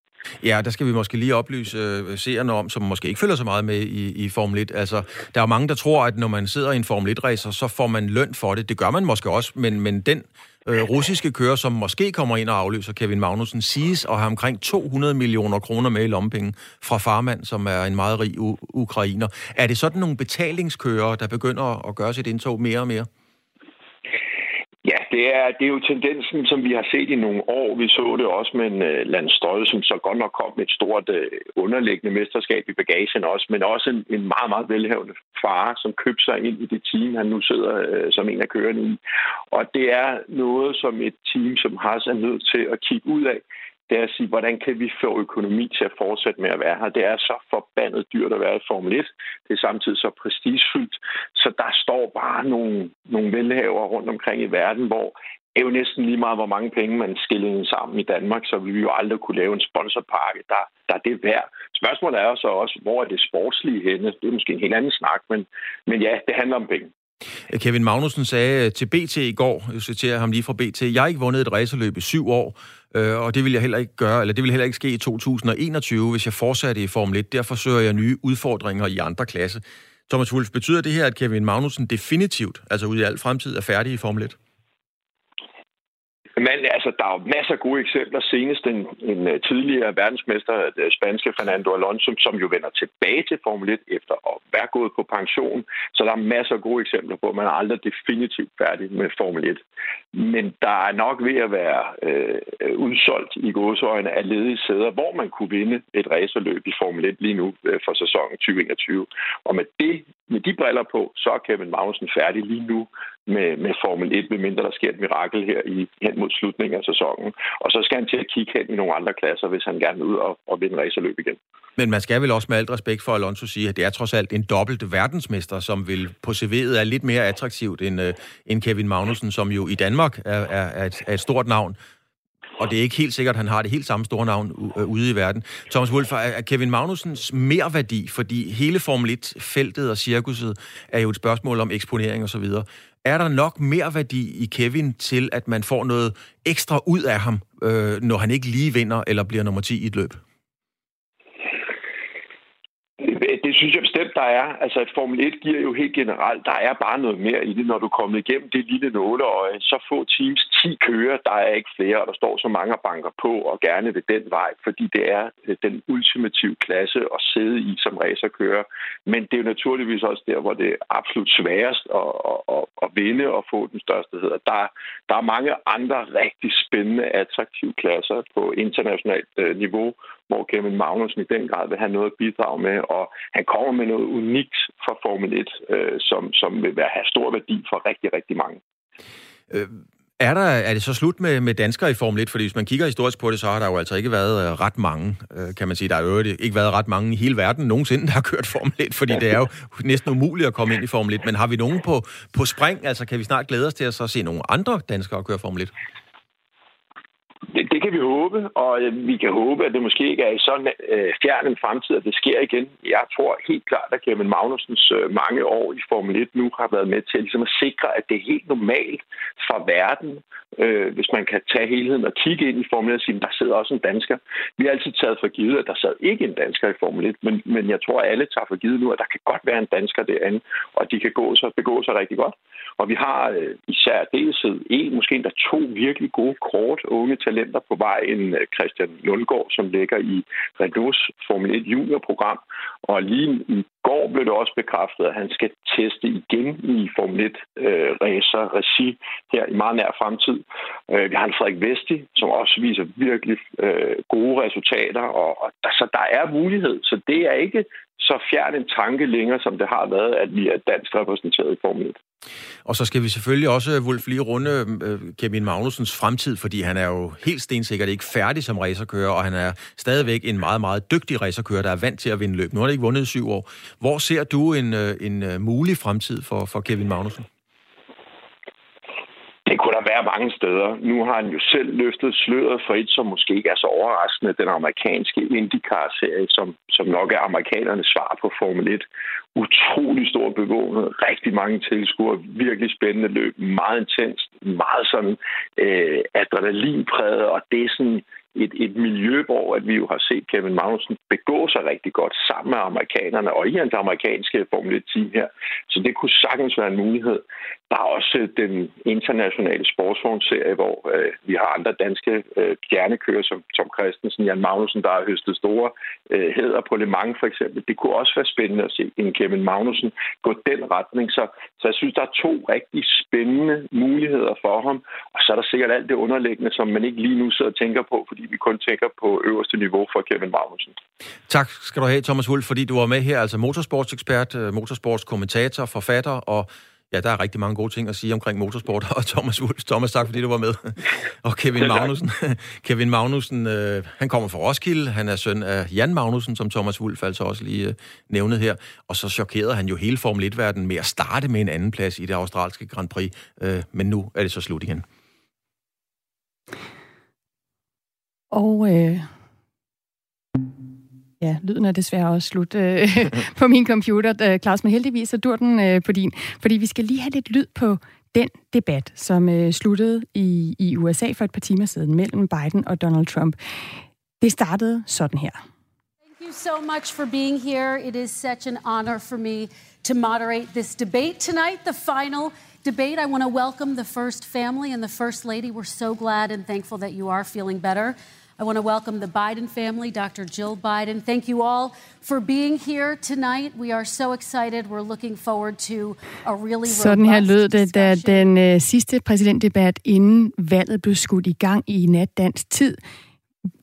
Ja, der skal vi måske lige oplyse øh, seerne om, som måske ikke følger så meget med i, i Formel 1. Altså, der er mange, der tror, at når man sidder i en Formel 1-racer, så får man løn for det. Det gør man måske også, men, men den øh, russiske kører, som måske kommer ind og afløser Kevin Magnussen, siges at have omkring 200 millioner kroner med i lompenge fra farmand, som er en meget rig u- ukrainer. Er det sådan nogle betalingskører, der begynder at gøre sit indtog mere og mere? Ja, det er, det er jo tendensen, som vi har set i nogle år. Vi så det også med en øh, uh, landstrøje, som så godt nok kom med et stort uh, underliggende mesterskab i bagagen også, men også en, en meget, meget velhavende far, som købte sig ind i det team, han nu sidder uh, som en af kørende i. Og det er noget, som et team som Haas er nødt til at kigge ud af det er at sige, hvordan kan vi få økonomi til at fortsætte med at være her. Det er så forbandet dyrt at være i Formel 1. Det er samtidig så prestigefyldt. Så der står bare nogle, nogle velhaver rundt omkring i verden, hvor det er jo næsten lige meget, hvor mange penge man skiller sammen i Danmark, så vil vi jo aldrig kunne lave en sponsorpakke, der, der er det værd. Spørgsmålet er jo så også, hvor er det sportslige henne? Det er måske en helt anden snak, men, men ja, det handler om penge. Kevin Magnussen sagde øh, til BT i går, jeg citerer ham lige fra BT, jeg har ikke vundet et racerløb i syv år, øh, og det vil jeg heller ikke gøre, eller det vil heller ikke ske i 2021, hvis jeg fortsatte i Formel 1. Derfor søger jeg nye udfordringer i andre klasse. Thomas Wolf, betyder det her, at Kevin Magnussen definitivt, altså ud i al fremtid, er færdig i Formel 1? Men altså, der er jo masser af gode eksempler. Senest en, en øh, tidligere verdensmester, det spanske Fernando Alonso, som jo vender tilbage til Formel 1 efter at være gået på pension. Så der er masser af gode eksempler på, at man er aldrig definitivt færdig med Formel 1. Men der er nok ved at være øh, udsolgt i godsøjne af ledige sæder, hvor man kunne vinde et racerløb i Formel 1 lige nu øh, for sæsonen 2021. Og med, det, med de briller på, så er Kevin Magnussen færdig lige nu med, med Formel 1, medmindre der sker et mirakel her i, hen mod slutningen af sæsonen. Og så skal han til at kigge hen i nogle andre klasser, hvis han gerne vil ud og, og vinde racerløb igen. Men man skal vel også med alt respekt for Alonso sige, at det er trods alt en dobbelt verdensmester, som vil på CV'et er lidt mere attraktivt end, øh, end Kevin Magnussen, som jo i Danmark er, er, er, et, er et stort navn. Og det er ikke helt sikkert, at han har det helt samme store navn øh, ude i verden. Thomas Wolf, er Kevin Magnussens mere værdi, fordi hele Formel 1-feltet og cirkuset er jo et spørgsmål om eksponering osv er der nok mere værdi i Kevin til, at man får noget ekstra ud af ham, øh, når han ikke lige vinder eller bliver nummer 10 i et løb? Det synes jeg bestemt, der er. Altså, et Formel 1 giver jo helt generelt, der er bare noget mere i det, når du er kommet igennem det lille nåleøje. Så få teams 10 kører, der er ikke flere, og der står så mange banker på og gerne ved den vej, fordi det er øh, den ultimative klasse at sidde i som racerkører. Men det er jo naturligvis også der, hvor det er absolut sværest at, at, at, at vinde og få den største hedder. Der, der er mange andre rigtig spændende, attraktive klasser på internationalt øh, niveau, hvor Kevin Magnussen i den grad vil have noget at bidrage med, og han kommer med noget unikt for Formel 1, øh, som, som vil være, have stor værdi for rigtig, rigtig mange. Øh, er, der, er det så slut med, med danskere i Formel 1? Fordi hvis man kigger historisk på det, så har der jo altså ikke været øh, ret mange, øh, kan man sige. Der har jo ikke været ret mange i hele verden nogensinde, <laughs> der har kørt Formel 1, fordi det er jo næsten umuligt at komme ind i Formel 1. Men har vi nogen på, på spring? Altså kan vi snart glæde os til at så se nogle andre danskere køre Formel 1? Det, det kan vi håbe, og øh, vi kan håbe, at det måske ikke er i så øh, fjern en fremtid, at det sker igen. Jeg tror helt klart, at Kevin Magnusens øh, mange år i Formel 1 nu har været med til ligesom at sikre, at det er helt normalt for verden, øh, hvis man kan tage helheden og kigge ind i Formel 1 og sige, at der sidder også en dansker. Vi har altid taget for givet, at der sad ikke en dansker i Formel 1, men, men jeg tror, at alle tager for givet nu, at der kan godt være en dansker derinde, og de kan gå sig, begå sig rigtig godt. Og vi har øh, især dels en, måske endda to virkelig gode, kort unge talenter på vej. En øh, Christian Lundgaard, som ligger i Renaults Formel 1 juniorprogram. Og lige i går blev det også bekræftet, at han skal teste igen i Formel 1 øh, racer regi her i meget nær fremtid. Øh, vi har en Frederik Vesti, som også viser virkelig øh, gode resultater, og, og der, så der er mulighed. Så det er ikke så fjern en tanke længere, som det har været, at vi er dansk repræsenteret i Formel 1. Og så skal vi selvfølgelig også, øh, Wolf, lige runde øh, Kevin Magnusens fremtid, fordi han er jo helt stensikkert ikke færdig som racerkører, og han er stadigvæk en meget, meget dygtig racerkører, der er vant til at vinde løb. Nu har han ikke vundet i syv år. Hvor ser du en, øh, en øh, mulig fremtid for, for Kevin Magnussen? Det kunne der være mange steder. Nu har han jo selv løftet sløret for et, som måske ikke er så overraskende, den amerikanske IndyCar-serie, som, som nok er amerikanernes svar på Formel 1. Utrolig stor bevågenhed, rigtig mange tilskuere, virkelig spændende løb, meget intens, meget sådan øh, adrenalinpræget, og det er sådan et, et miljø, hvor at vi jo har set Kevin Magnussen begå sig rigtig godt sammen med amerikanerne og i hans amerikanske Formel 1-team her. Så det kunne sagtens være en mulighed. Der er også den internationale sportsvognserie, hvor øh, vi har andre danske øh, stjernekører som Tom Christensen, Jan Magnussen, der har høstet store øh, hæder på Le Mans for eksempel. Det kunne også være spændende at se en Kevin Magnussen gå den retning. Så, så jeg synes, der er to rigtig spændende muligheder for ham. Og så er der sikkert alt det underliggende, som man ikke lige nu sidder og tænker på, fordi vi kun tænker på øverste niveau for Kevin Magnussen. Tak skal du have, Thomas Wulff, fordi du var med her, altså motorsportsekspert, øh, motorsportskommentator, forfatter og Ja, der er rigtig mange gode ting at sige omkring motorsport, <laughs> og Thomas Wulff, Thomas, tak fordi du var med. Og Kevin Magnussen, <laughs> Kevin Magnussen, øh, han kommer fra Roskilde, han er søn af Jan Magnussen, som Thomas Wulff altså også lige øh, nævnede her, og så chokerede han jo hele Formel 1-verdenen med at starte med en anden plads i det australske Grand Prix, øh, men nu er det så slut igen. Og øh, Ja, lyden er desværre også slut øh, <laughs> på min computer, øh, Claus, men heldigvis så dur den øh, på din. Fordi vi skal lige have lidt lyd på den debat, som øh, sluttede i, i USA for et par timer siden mellem Biden og Donald Trump. Det startede sådan her. Thank you so much for being here. It is such an honor for me to moderate this debate tonight, the final debate. I want to welcome the first family and the first lady. We're so glad and thankful that you are feeling better. I want to welcome the Biden family, Dr. Jill Biden. Thank you all for being here tonight. We are so excited. We're looking forward to a really Sådan her lød det, da den øh, sidste præsidentdebat inden valget blev skudt i gang i nat dansk tid.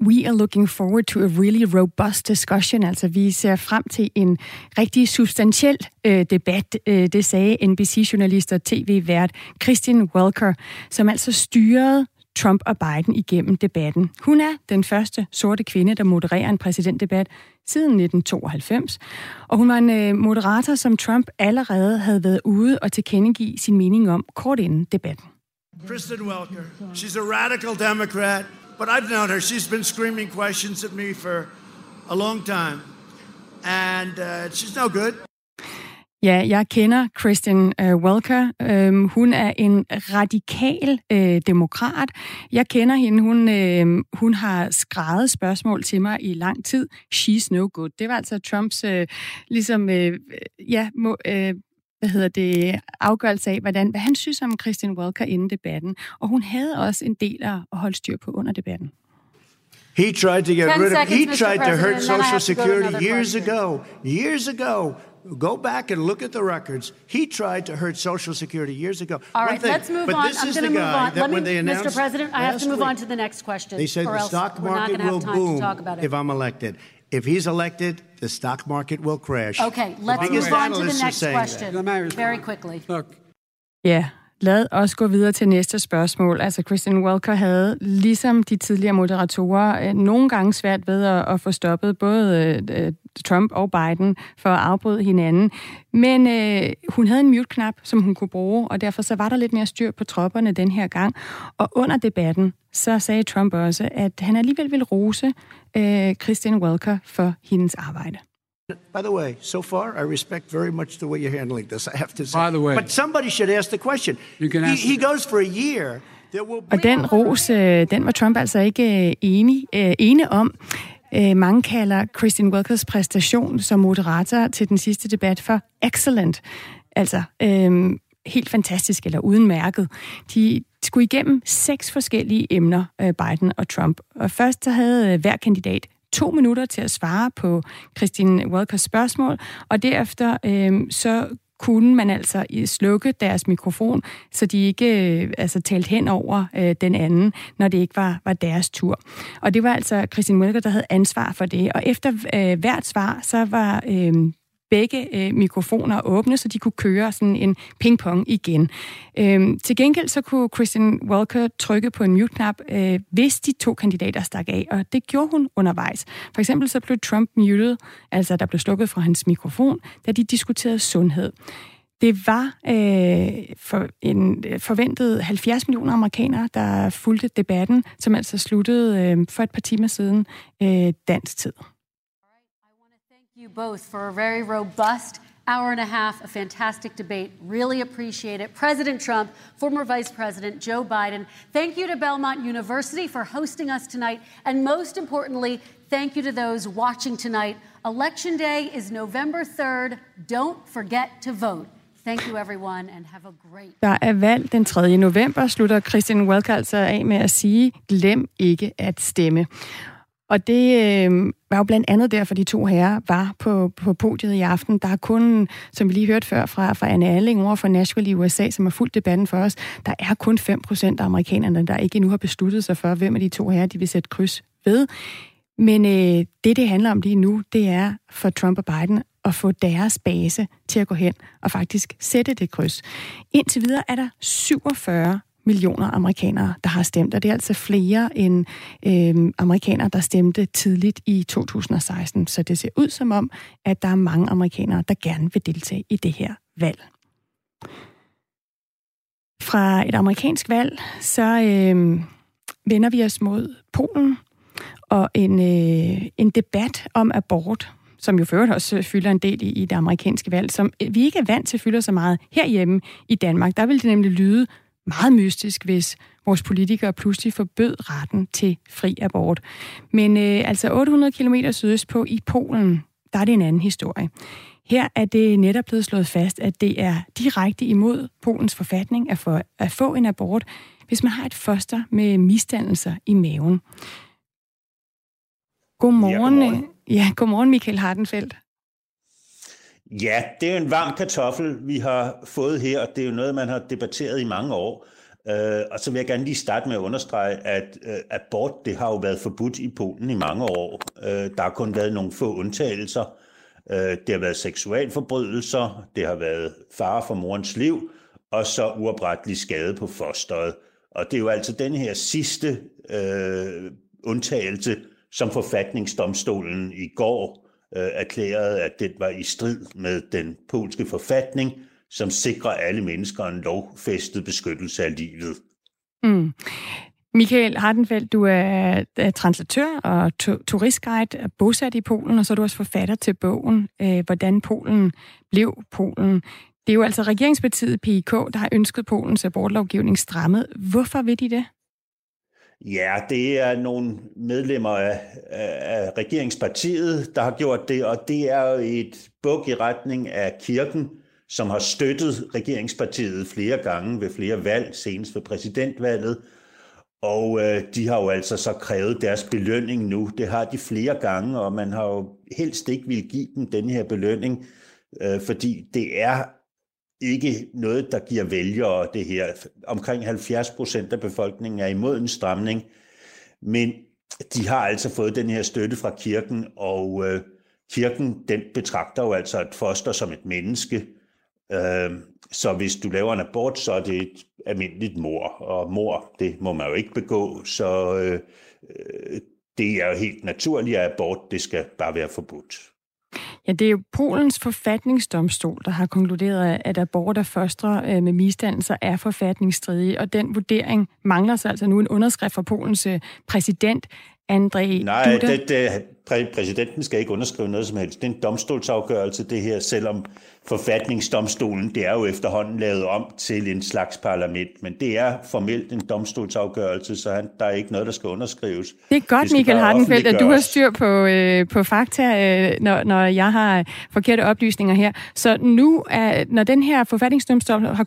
We are looking forward to a really robust discussion. Altså, vi ser frem til en rigtig substantiel øh, debat. Øh, det sagde NBC-journalist og tv-vært Christian Welker, som altså styrede Trump og Biden igennem debatten. Hun er den første sorte kvinde, der modererer en præsidentdebat siden 1992, og hun var en øh, moderator, som Trump allerede havde været ude og tilkendegive sin mening om kort inden debatten. Kristen Welker, she's a radical Democrat, but I've known her. She's been screaming questions at me for a long time, and uh, she's no good. Ja, jeg kender Kristen uh, Welker. Um, hun er en radikal uh, demokrat. Jeg kender hende. Hun, uh, hun har skrevet spørgsmål til mig i lang tid. She's no good. Det var altså Trumps uh, ligesom, uh, ja, må, uh, hvad hedder det, afgørelse af, hvordan, hvad han synes om Kristen Welker inden debatten. Og hun havde også en del at holde styr på under debatten. He tried to get rid of. He tried to hurt Social Security years ago. Years ago, Go back and look at the records. He tried to hurt Social Security years ago. All right, thing, let's move on. I'm going to move on. Let me, Mr. President, I have to move week, on to the next question. They said the stock market will boom if I'm elected. If he's elected, the stock market will crash. Okay, let's move on to the next question very quickly. Look. Yeah. Lad os gå videre til næste spørgsmål. Altså, Christian Welker havde, ligesom de tidligere moderatorer, øh, nogle gange svært ved at, at få stoppet både øh, Trump og Biden for at afbryde hinanden. Men øh, hun havde en mute-knap, som hun kunne bruge, og derfor så var der lidt mere styr på tropperne den her gang. Og under debatten, så sagde Trump også, at han alligevel vil rose øh, Christian Welker for hendes arbejde. By the way, so far, I respect very much the way you're handling this, I have to say. By the way. But somebody should ask the question. You can ask he, he goes for a year. Og den ros, øh, den var Trump altså ikke øh, enig, øh, ene om. Øh, mange kalder Christian Welkers præstation som moderator til den sidste debat for excellent. Altså øh, helt fantastisk eller udmærket. De skulle igennem seks forskellige emner, øh, Biden og Trump. Og først så havde øh, hver kandidat to minutter til at svare på Christine Welkers spørgsmål, og derefter øh, så kunne man altså slukke deres mikrofon, så de ikke øh, altså, talte hen over øh, den anden, når det ikke var, var deres tur. Og det var altså Christine Mølger, der havde ansvar for det. Og efter øh, hvert svar, så var øh, begge øh, mikrofoner åbne, så de kunne køre sådan en pingpong igen. Øhm, til gengæld så kunne Christian Welker trykke på en mute-knap, øh, hvis de to kandidater stak af, og det gjorde hun undervejs. For eksempel så blev Trump muted, altså der blev slukket fra hans mikrofon, da de diskuterede sundhed. Det var øh, for en øh, forventet 70 millioner amerikanere, der fulgte debatten, som altså sluttede øh, for et par timer siden øh, dansk tid. Both for a very robust hour and a half, a fantastic debate. Really appreciate it. President Trump, former Vice President Joe Biden, thank you to Belmont University for hosting us tonight. And most importantly, thank you to those watching tonight. Election Day is November 3rd. Don't forget to vote. Thank you everyone and have a great... Der er valg den 3. november, slutter Christian Welk altså af med at sige, glem ikke at stemme. Og det øh, var jo blandt andet derfor, de to herrer var på, på podiet i aften. Der er kun, som vi lige hørte før fra, fra Anne Alling over fra Nashville i USA, som har fulgt debatten for os, der er kun 5% af amerikanerne, der ikke endnu har besluttet sig for, hvem af de to herrer, de vil sætte kryds ved. Men øh, det, det handler om lige nu, det er for Trump og Biden at få deres base til at gå hen og faktisk sætte det kryds. Indtil videre er der 47 millioner amerikanere, der har stemt, og det er altså flere end øh, amerikanere, der stemte tidligt i 2016. Så det ser ud som om, at der er mange amerikanere, der gerne vil deltage i det her valg. Fra et amerikansk valg, så øh, vender vi os mod Polen og en, øh, en debat om abort, som jo ført også fylder en del i, i det amerikanske valg, som vi ikke er vant til fylder så meget herhjemme i Danmark. Der vil det nemlig lyde meget mystisk, hvis vores politikere pludselig forbød retten til fri abort. Men øh, altså 800 km sydøst på i Polen, der er det en anden historie. Her er det netop blevet slået fast, at det er direkte imod Polens forfatning at få, at få en abort, hvis man har et foster med misdannelser i maven. Godmorgen. Ja, godmorgen, ja, godmorgen Michael Hardenfeldt. Ja, det er en varm kartoffel, vi har fået her. og Det er jo noget, man har debatteret i mange år. Uh, og så vil jeg gerne lige starte med at understrege, at øh, abort det har jo været forbudt i Polen i mange år. Øh, der har kun været nogle få undtagelser. Uh, det har været seksualforbrydelser, det har været fare for morens liv, og så uoprettelig skade på fosteret. Og det er jo altså den her sidste øh, undtagelse, som forfatningsdomstolen i går øh, erklærede, at det var i strid med den polske forfatning, som sikrer alle mennesker en lovfæstet beskyttelse af livet. Mm. Michael Hardenfeldt, du er, er translatør og to- turistguide, er bosat i Polen, og så er du også forfatter til bogen, øh, Hvordan Polen blev Polen. Det er jo altså regeringspartiet PIK, der har ønsket Polens abortlovgivning strammet. Hvorfor vil de det? Ja, det er nogle medlemmer af, af regeringspartiet, der har gjort det, og det er jo et buk i retning af kirken, som har støttet regeringspartiet flere gange ved flere valg, senest ved præsidentvalget. Og øh, de har jo altså så krævet deres belønning nu. Det har de flere gange, og man har jo helst ikke vil give dem den her belønning, øh, fordi det er ikke noget, der giver vælgere det her. Omkring 70 procent af befolkningen er imod en stramning, men de har altså fået den her støtte fra kirken, og øh, kirken den betragter jo altså et foster som et menneske. Øh, så hvis du laver en abort, så er det et almindeligt mor, og mor, det må man jo ikke begå, så øh, øh, det er jo helt naturligt, at abort, det skal bare være forbudt. Ja, det er jo Polens forfatningsdomstol, der har konkluderet, at abort af fostre øh, med misdannelser er forfatningsstridige, og den vurdering mangler så altså nu en underskrift fra Polens øh, præsident, André Nej, Duda. Det, det, præsidenten skal ikke underskrive noget som helst. Det er en domstolsafgørelse, det her, selvom forfatningsdomstolen, det er jo efterhånden lavet om til en slags parlament, men det er formelt en domstolsafgørelse, så han, der er ikke noget, der skal underskrives. Det er godt, det Michael Hardenfeldt, at du har styr på, øh, på fakta, øh, når, når jeg har forkerte oplysninger her. Så nu, er, når den her forfatningsdomstol har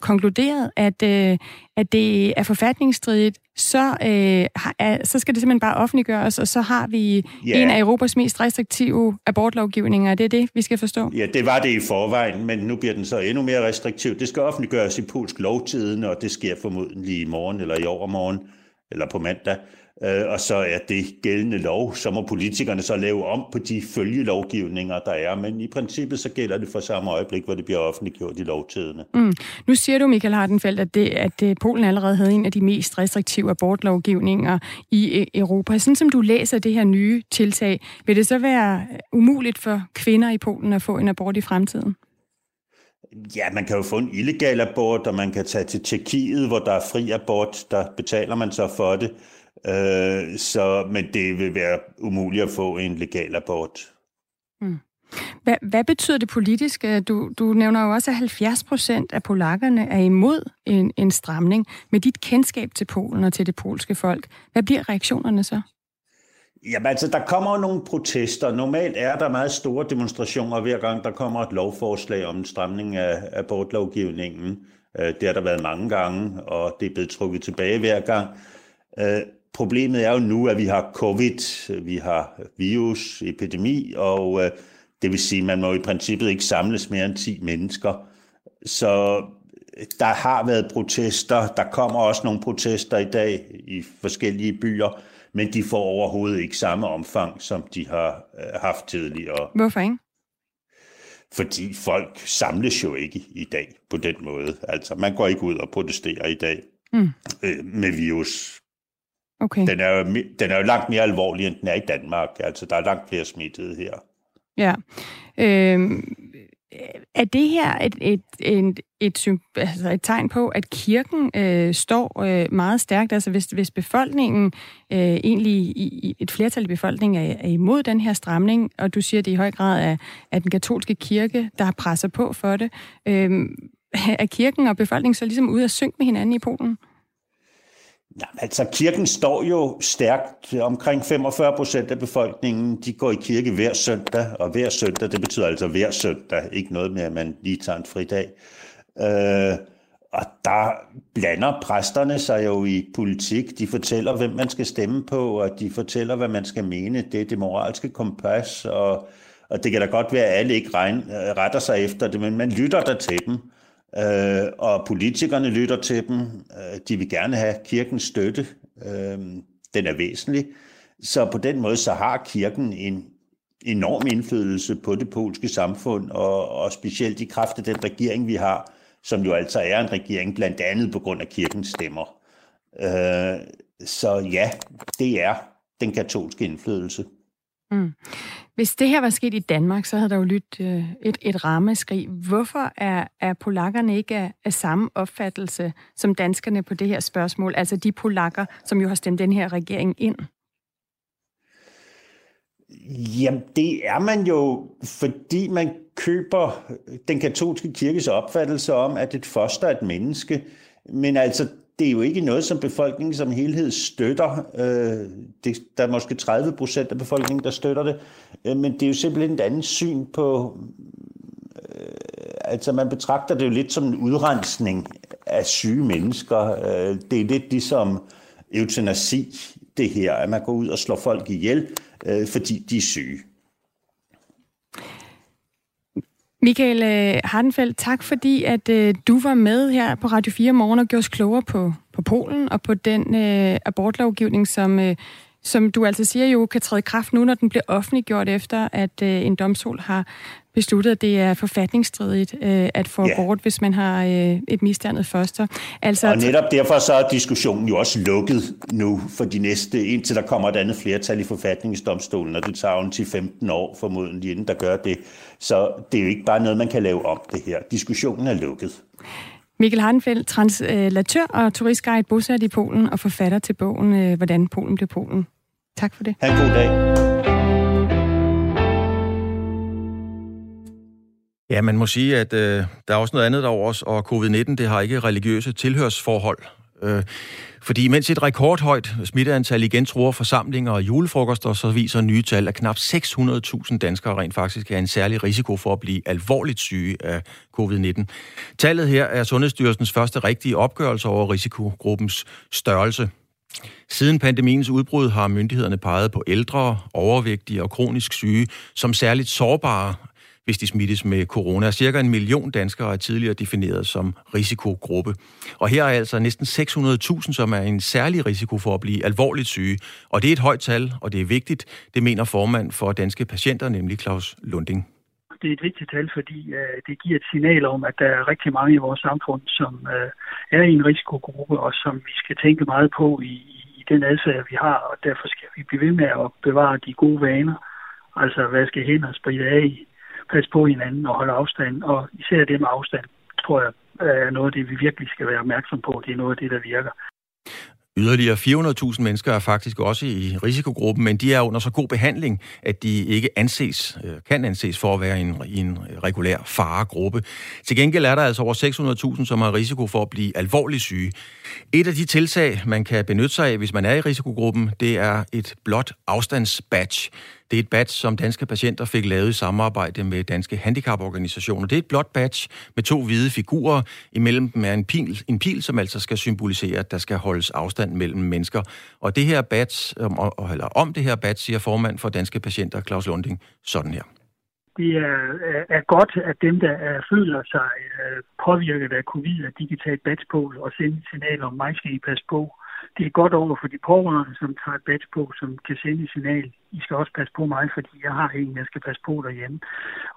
konkluderet, at, øh, at det er forfatningsstridigt, så, øh, er, så skal det simpelthen bare offentliggøres, og så har vi ja. En af Europas mest restriktive abortlovgivninger. Det er det, vi skal forstå? Ja, det var det i forvejen, men nu bliver den så endnu mere restriktiv. Det skal offentliggøres i polsk lovtiden, og det sker formodentlig i morgen eller i overmorgen eller på mandag. Øh, og så er det gældende lov, så må politikerne så lave om på de følgelovgivninger, der er. Men i princippet så gælder det for samme øjeblik, hvor det bliver offentliggjort i lovtidene. Mm. Nu siger du, Michael Hardenfeldt, at, det, at øh, Polen allerede havde en af de mest restriktive abortlovgivninger i øh, Europa. Sådan som du læser det her nye tiltag, vil det så være umuligt for kvinder i Polen at få en abort i fremtiden? Ja, man kan jo få en illegal abort, og man kan tage til Tjekkiet, hvor der er fri abort. Der betaler man så for det. Øh, så, men det vil være umuligt at få en legal abort. Mm. Hvad, hvad betyder det politisk? Du, du nævner jo også, at 70 procent af polakkerne er imod en, en stramning. Med dit kendskab til Polen og til det polske folk, hvad bliver reaktionerne så? Jamen altså, der kommer nogle protester. Normalt er der meget store demonstrationer hver gang, der kommer et lovforslag om en stramning af abortlovgivningen. Øh, det har der været mange gange, og det er blevet trukket tilbage hver gang. Øh, problemet er jo nu, at vi har covid, vi har virus, epidemi, og øh, det vil sige, at man må i princippet ikke samles mere end 10 mennesker. Så der har været protester. Der kommer også nogle protester i dag i forskellige byer men de får overhovedet ikke samme omfang, som de har øh, haft tidligere. Hvorfor ikke? Fordi folk samles jo ikke i dag på den måde. Altså, man går ikke ud og protesterer i dag mm. øh, med virus. Okay. Den er, jo, den er jo langt mere alvorlig, end den er i Danmark. Altså, der er langt flere smittede her. Ja. Øhm, er det her et, et, et, et, altså et tegn på, at kirken øh, står øh, meget stærkt? Altså hvis, hvis befolkningen, øh, egentlig i, et flertal i befolkningen er, er imod den her stramning, og du siger, at det i høj grad er, er den katolske kirke, der har presset på for det, øh, <laughs> er kirken og befolkningen så ligesom ude at synge med hinanden i Polen? Ja, altså kirken står jo stærkt. Omkring 45 procent af befolkningen, de går i kirke hver søndag, og hver søndag, det betyder altså hver søndag, ikke noget med, at man lige tager en fridag. Øh, og der blander præsterne sig jo i politik. De fortæller, hvem man skal stemme på, og de fortæller, hvad man skal mene. Det er det moralske kompas, og, og det kan da godt være, at alle ikke regn, øh, retter sig efter det, men man lytter der til dem. Øh, og politikerne lytter til dem. Øh, de vil gerne have kirkens støtte. Øh, den er væsentlig. Så på den måde så har kirken en enorm indflydelse på det polske samfund, og, og specielt i kraft af den regering, vi har, som jo altså er en regering blandt andet på grund af kirkens stemmer. Øh, så ja, det er den katolske indflydelse. Mm. Hvis det her var sket i Danmark, så havde der jo lyttet øh, et, et rammeskrig. Hvorfor er, er polakkerne ikke af, af samme opfattelse som danskerne på det her spørgsmål? Altså de polakker, som jo har stemt den her regering ind? Jamen, det er man jo, fordi man køber den katolske kirkes opfattelse om, at et foster er et menneske. Men altså, det er jo ikke noget, som befolkningen som helhed støtter. Øh, det, der er måske 30 procent af befolkningen, der støtter det. Øh, men det er jo simpelthen et andet syn på... Øh, altså, man betragter det jo lidt som en udrensning af syge mennesker. Øh, det er lidt ligesom eutanasi, det her, at man går ud og slår folk ihjel, øh, fordi de er syge. Michael øh, Hardenfeldt, tak fordi at øh, du var med her på Radio 4 morgen og gjorde os klogere på, på Polen og på den øh, abortlovgivning, som, øh, som du altså siger jo kan træde i kraft nu, når den bliver offentliggjort efter, at øh, en domstol har besluttet, at det er forfatningsstridigt øh, at få ja. abort, hvis man har øh, et misdannet foster. Altså, og netop derfor så er diskussionen jo også lukket nu for de næste, indtil der kommer et andet flertal i forfatningsdomstolen, og det tager jo til 15 år formodentlig, inden der gør det. Så det er jo ikke bare noget, man kan lave om det her. Diskussionen er lukket. Mikkel Hardenfeldt, translatør og turistguide bosat i Polen og forfatter til bogen øh, Hvordan Polen blev Polen. Tak for det. Ha' en god dag. Ja, man må sige, at øh, der er også noget andet over os, og covid-19, det har ikke religiøse tilhørsforhold. Øh, fordi mens et rekordhøjt smitteantal igen truer forsamlinger og julefrokoster, så viser nye tal, at knap 600.000 danskere rent faktisk er en særlig risiko for at blive alvorligt syge af covid-19. Tallet her er Sundhedsstyrelsens første rigtige opgørelse over risikogruppens størrelse. Siden pandemiens udbrud har myndighederne peget på ældre, overvægtige og kronisk syge som særligt sårbare hvis de smittes med corona. Cirka en million danskere er tidligere defineret som risikogruppe. Og her er altså næsten 600.000, som er en særlig risiko for at blive alvorligt syge. Og det er et højt tal, og det er vigtigt. Det mener formand for danske patienter, nemlig Claus Lunding det er et vigtigt tal, fordi øh, det giver et signal om, at der er rigtig mange i vores samfund, som øh, er i en risikogruppe, og som vi skal tænke meget på i, i den adfærd, vi har, og derfor skal vi blive ved med at bevare de gode vaner, altså vaske hænder, spritte af, passe på hinanden og holde afstand. Og især det med afstand, tror jeg, er noget af det, vi virkelig skal være opmærksom på. Det er noget af det, der virker. Yderligere 400.000 mennesker er faktisk også i risikogruppen, men de er under så god behandling, at de ikke anses, øh, kan anses for at være i en, i en regulær faregruppe. Til gengæld er der altså over 600.000, som har risiko for at blive alvorligt syge. Et af de tiltag, man kan benytte sig af, hvis man er i risikogruppen, det er et blot afstandsbadge. Det er et badge, som danske patienter fik lavet i samarbejde med danske handicaporganisationer. Det er et blåt badge med to hvide figurer. Imellem dem er en pil, en pil, som altså skal symbolisere, at der skal holdes afstand mellem mennesker. Og det her badge, eller om det her badge, siger formand for danske patienter, Claus Lunding, sådan her det er, er godt, at dem, der er, føler sig øh, påvirket af covid, at de kan tage et badge på og sende et signal om, mig skal I passe på. Det er godt over for de pårørende, som tager et badge på, som kan sende et signal. I skal også passe på mig, fordi jeg har en, jeg skal passe på derhjemme.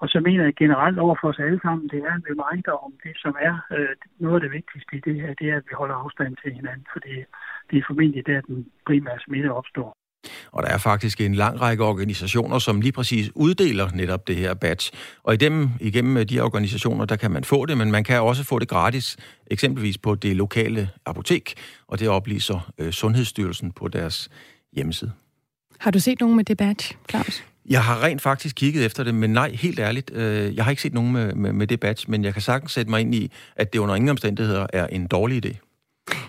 Og så mener jeg generelt over for os alle sammen, det er en reminder om det, som er øh, noget af det vigtigste i det her, det er, at vi holder afstand til hinanden, for det, det er formentlig der, den primære smitte opstår. Og der er faktisk en lang række organisationer, som lige præcis uddeler netop det her badge. Og i dem, igennem de organisationer, der kan man få det, men man kan også få det gratis, eksempelvis på det lokale apotek, og det oplyser øh, Sundhedsstyrelsen på deres hjemmeside. Har du set nogen med det badge, Claus? Jeg har rent faktisk kigget efter det, men nej, helt ærligt, øh, jeg har ikke set nogen med, med, med det badge, men jeg kan sagtens sætte mig ind i, at det under ingen omstændigheder er en dårlig idé.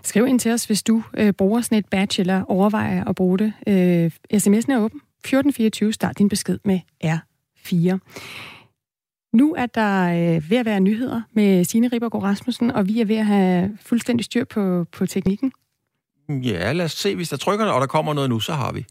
Skriv ind til os, hvis du øh, bruger sådan et badge, eller overvejer at bruge det. Øh, sms'en er åben. 1424, start din besked med R4. Nu er der øh, ved at være nyheder med Signe Ribergaard Rasmussen, og vi er ved at have fuldstændig styr på, på teknikken. Ja, lad os se. Hvis der trykker, og der kommer noget nu, så har vi.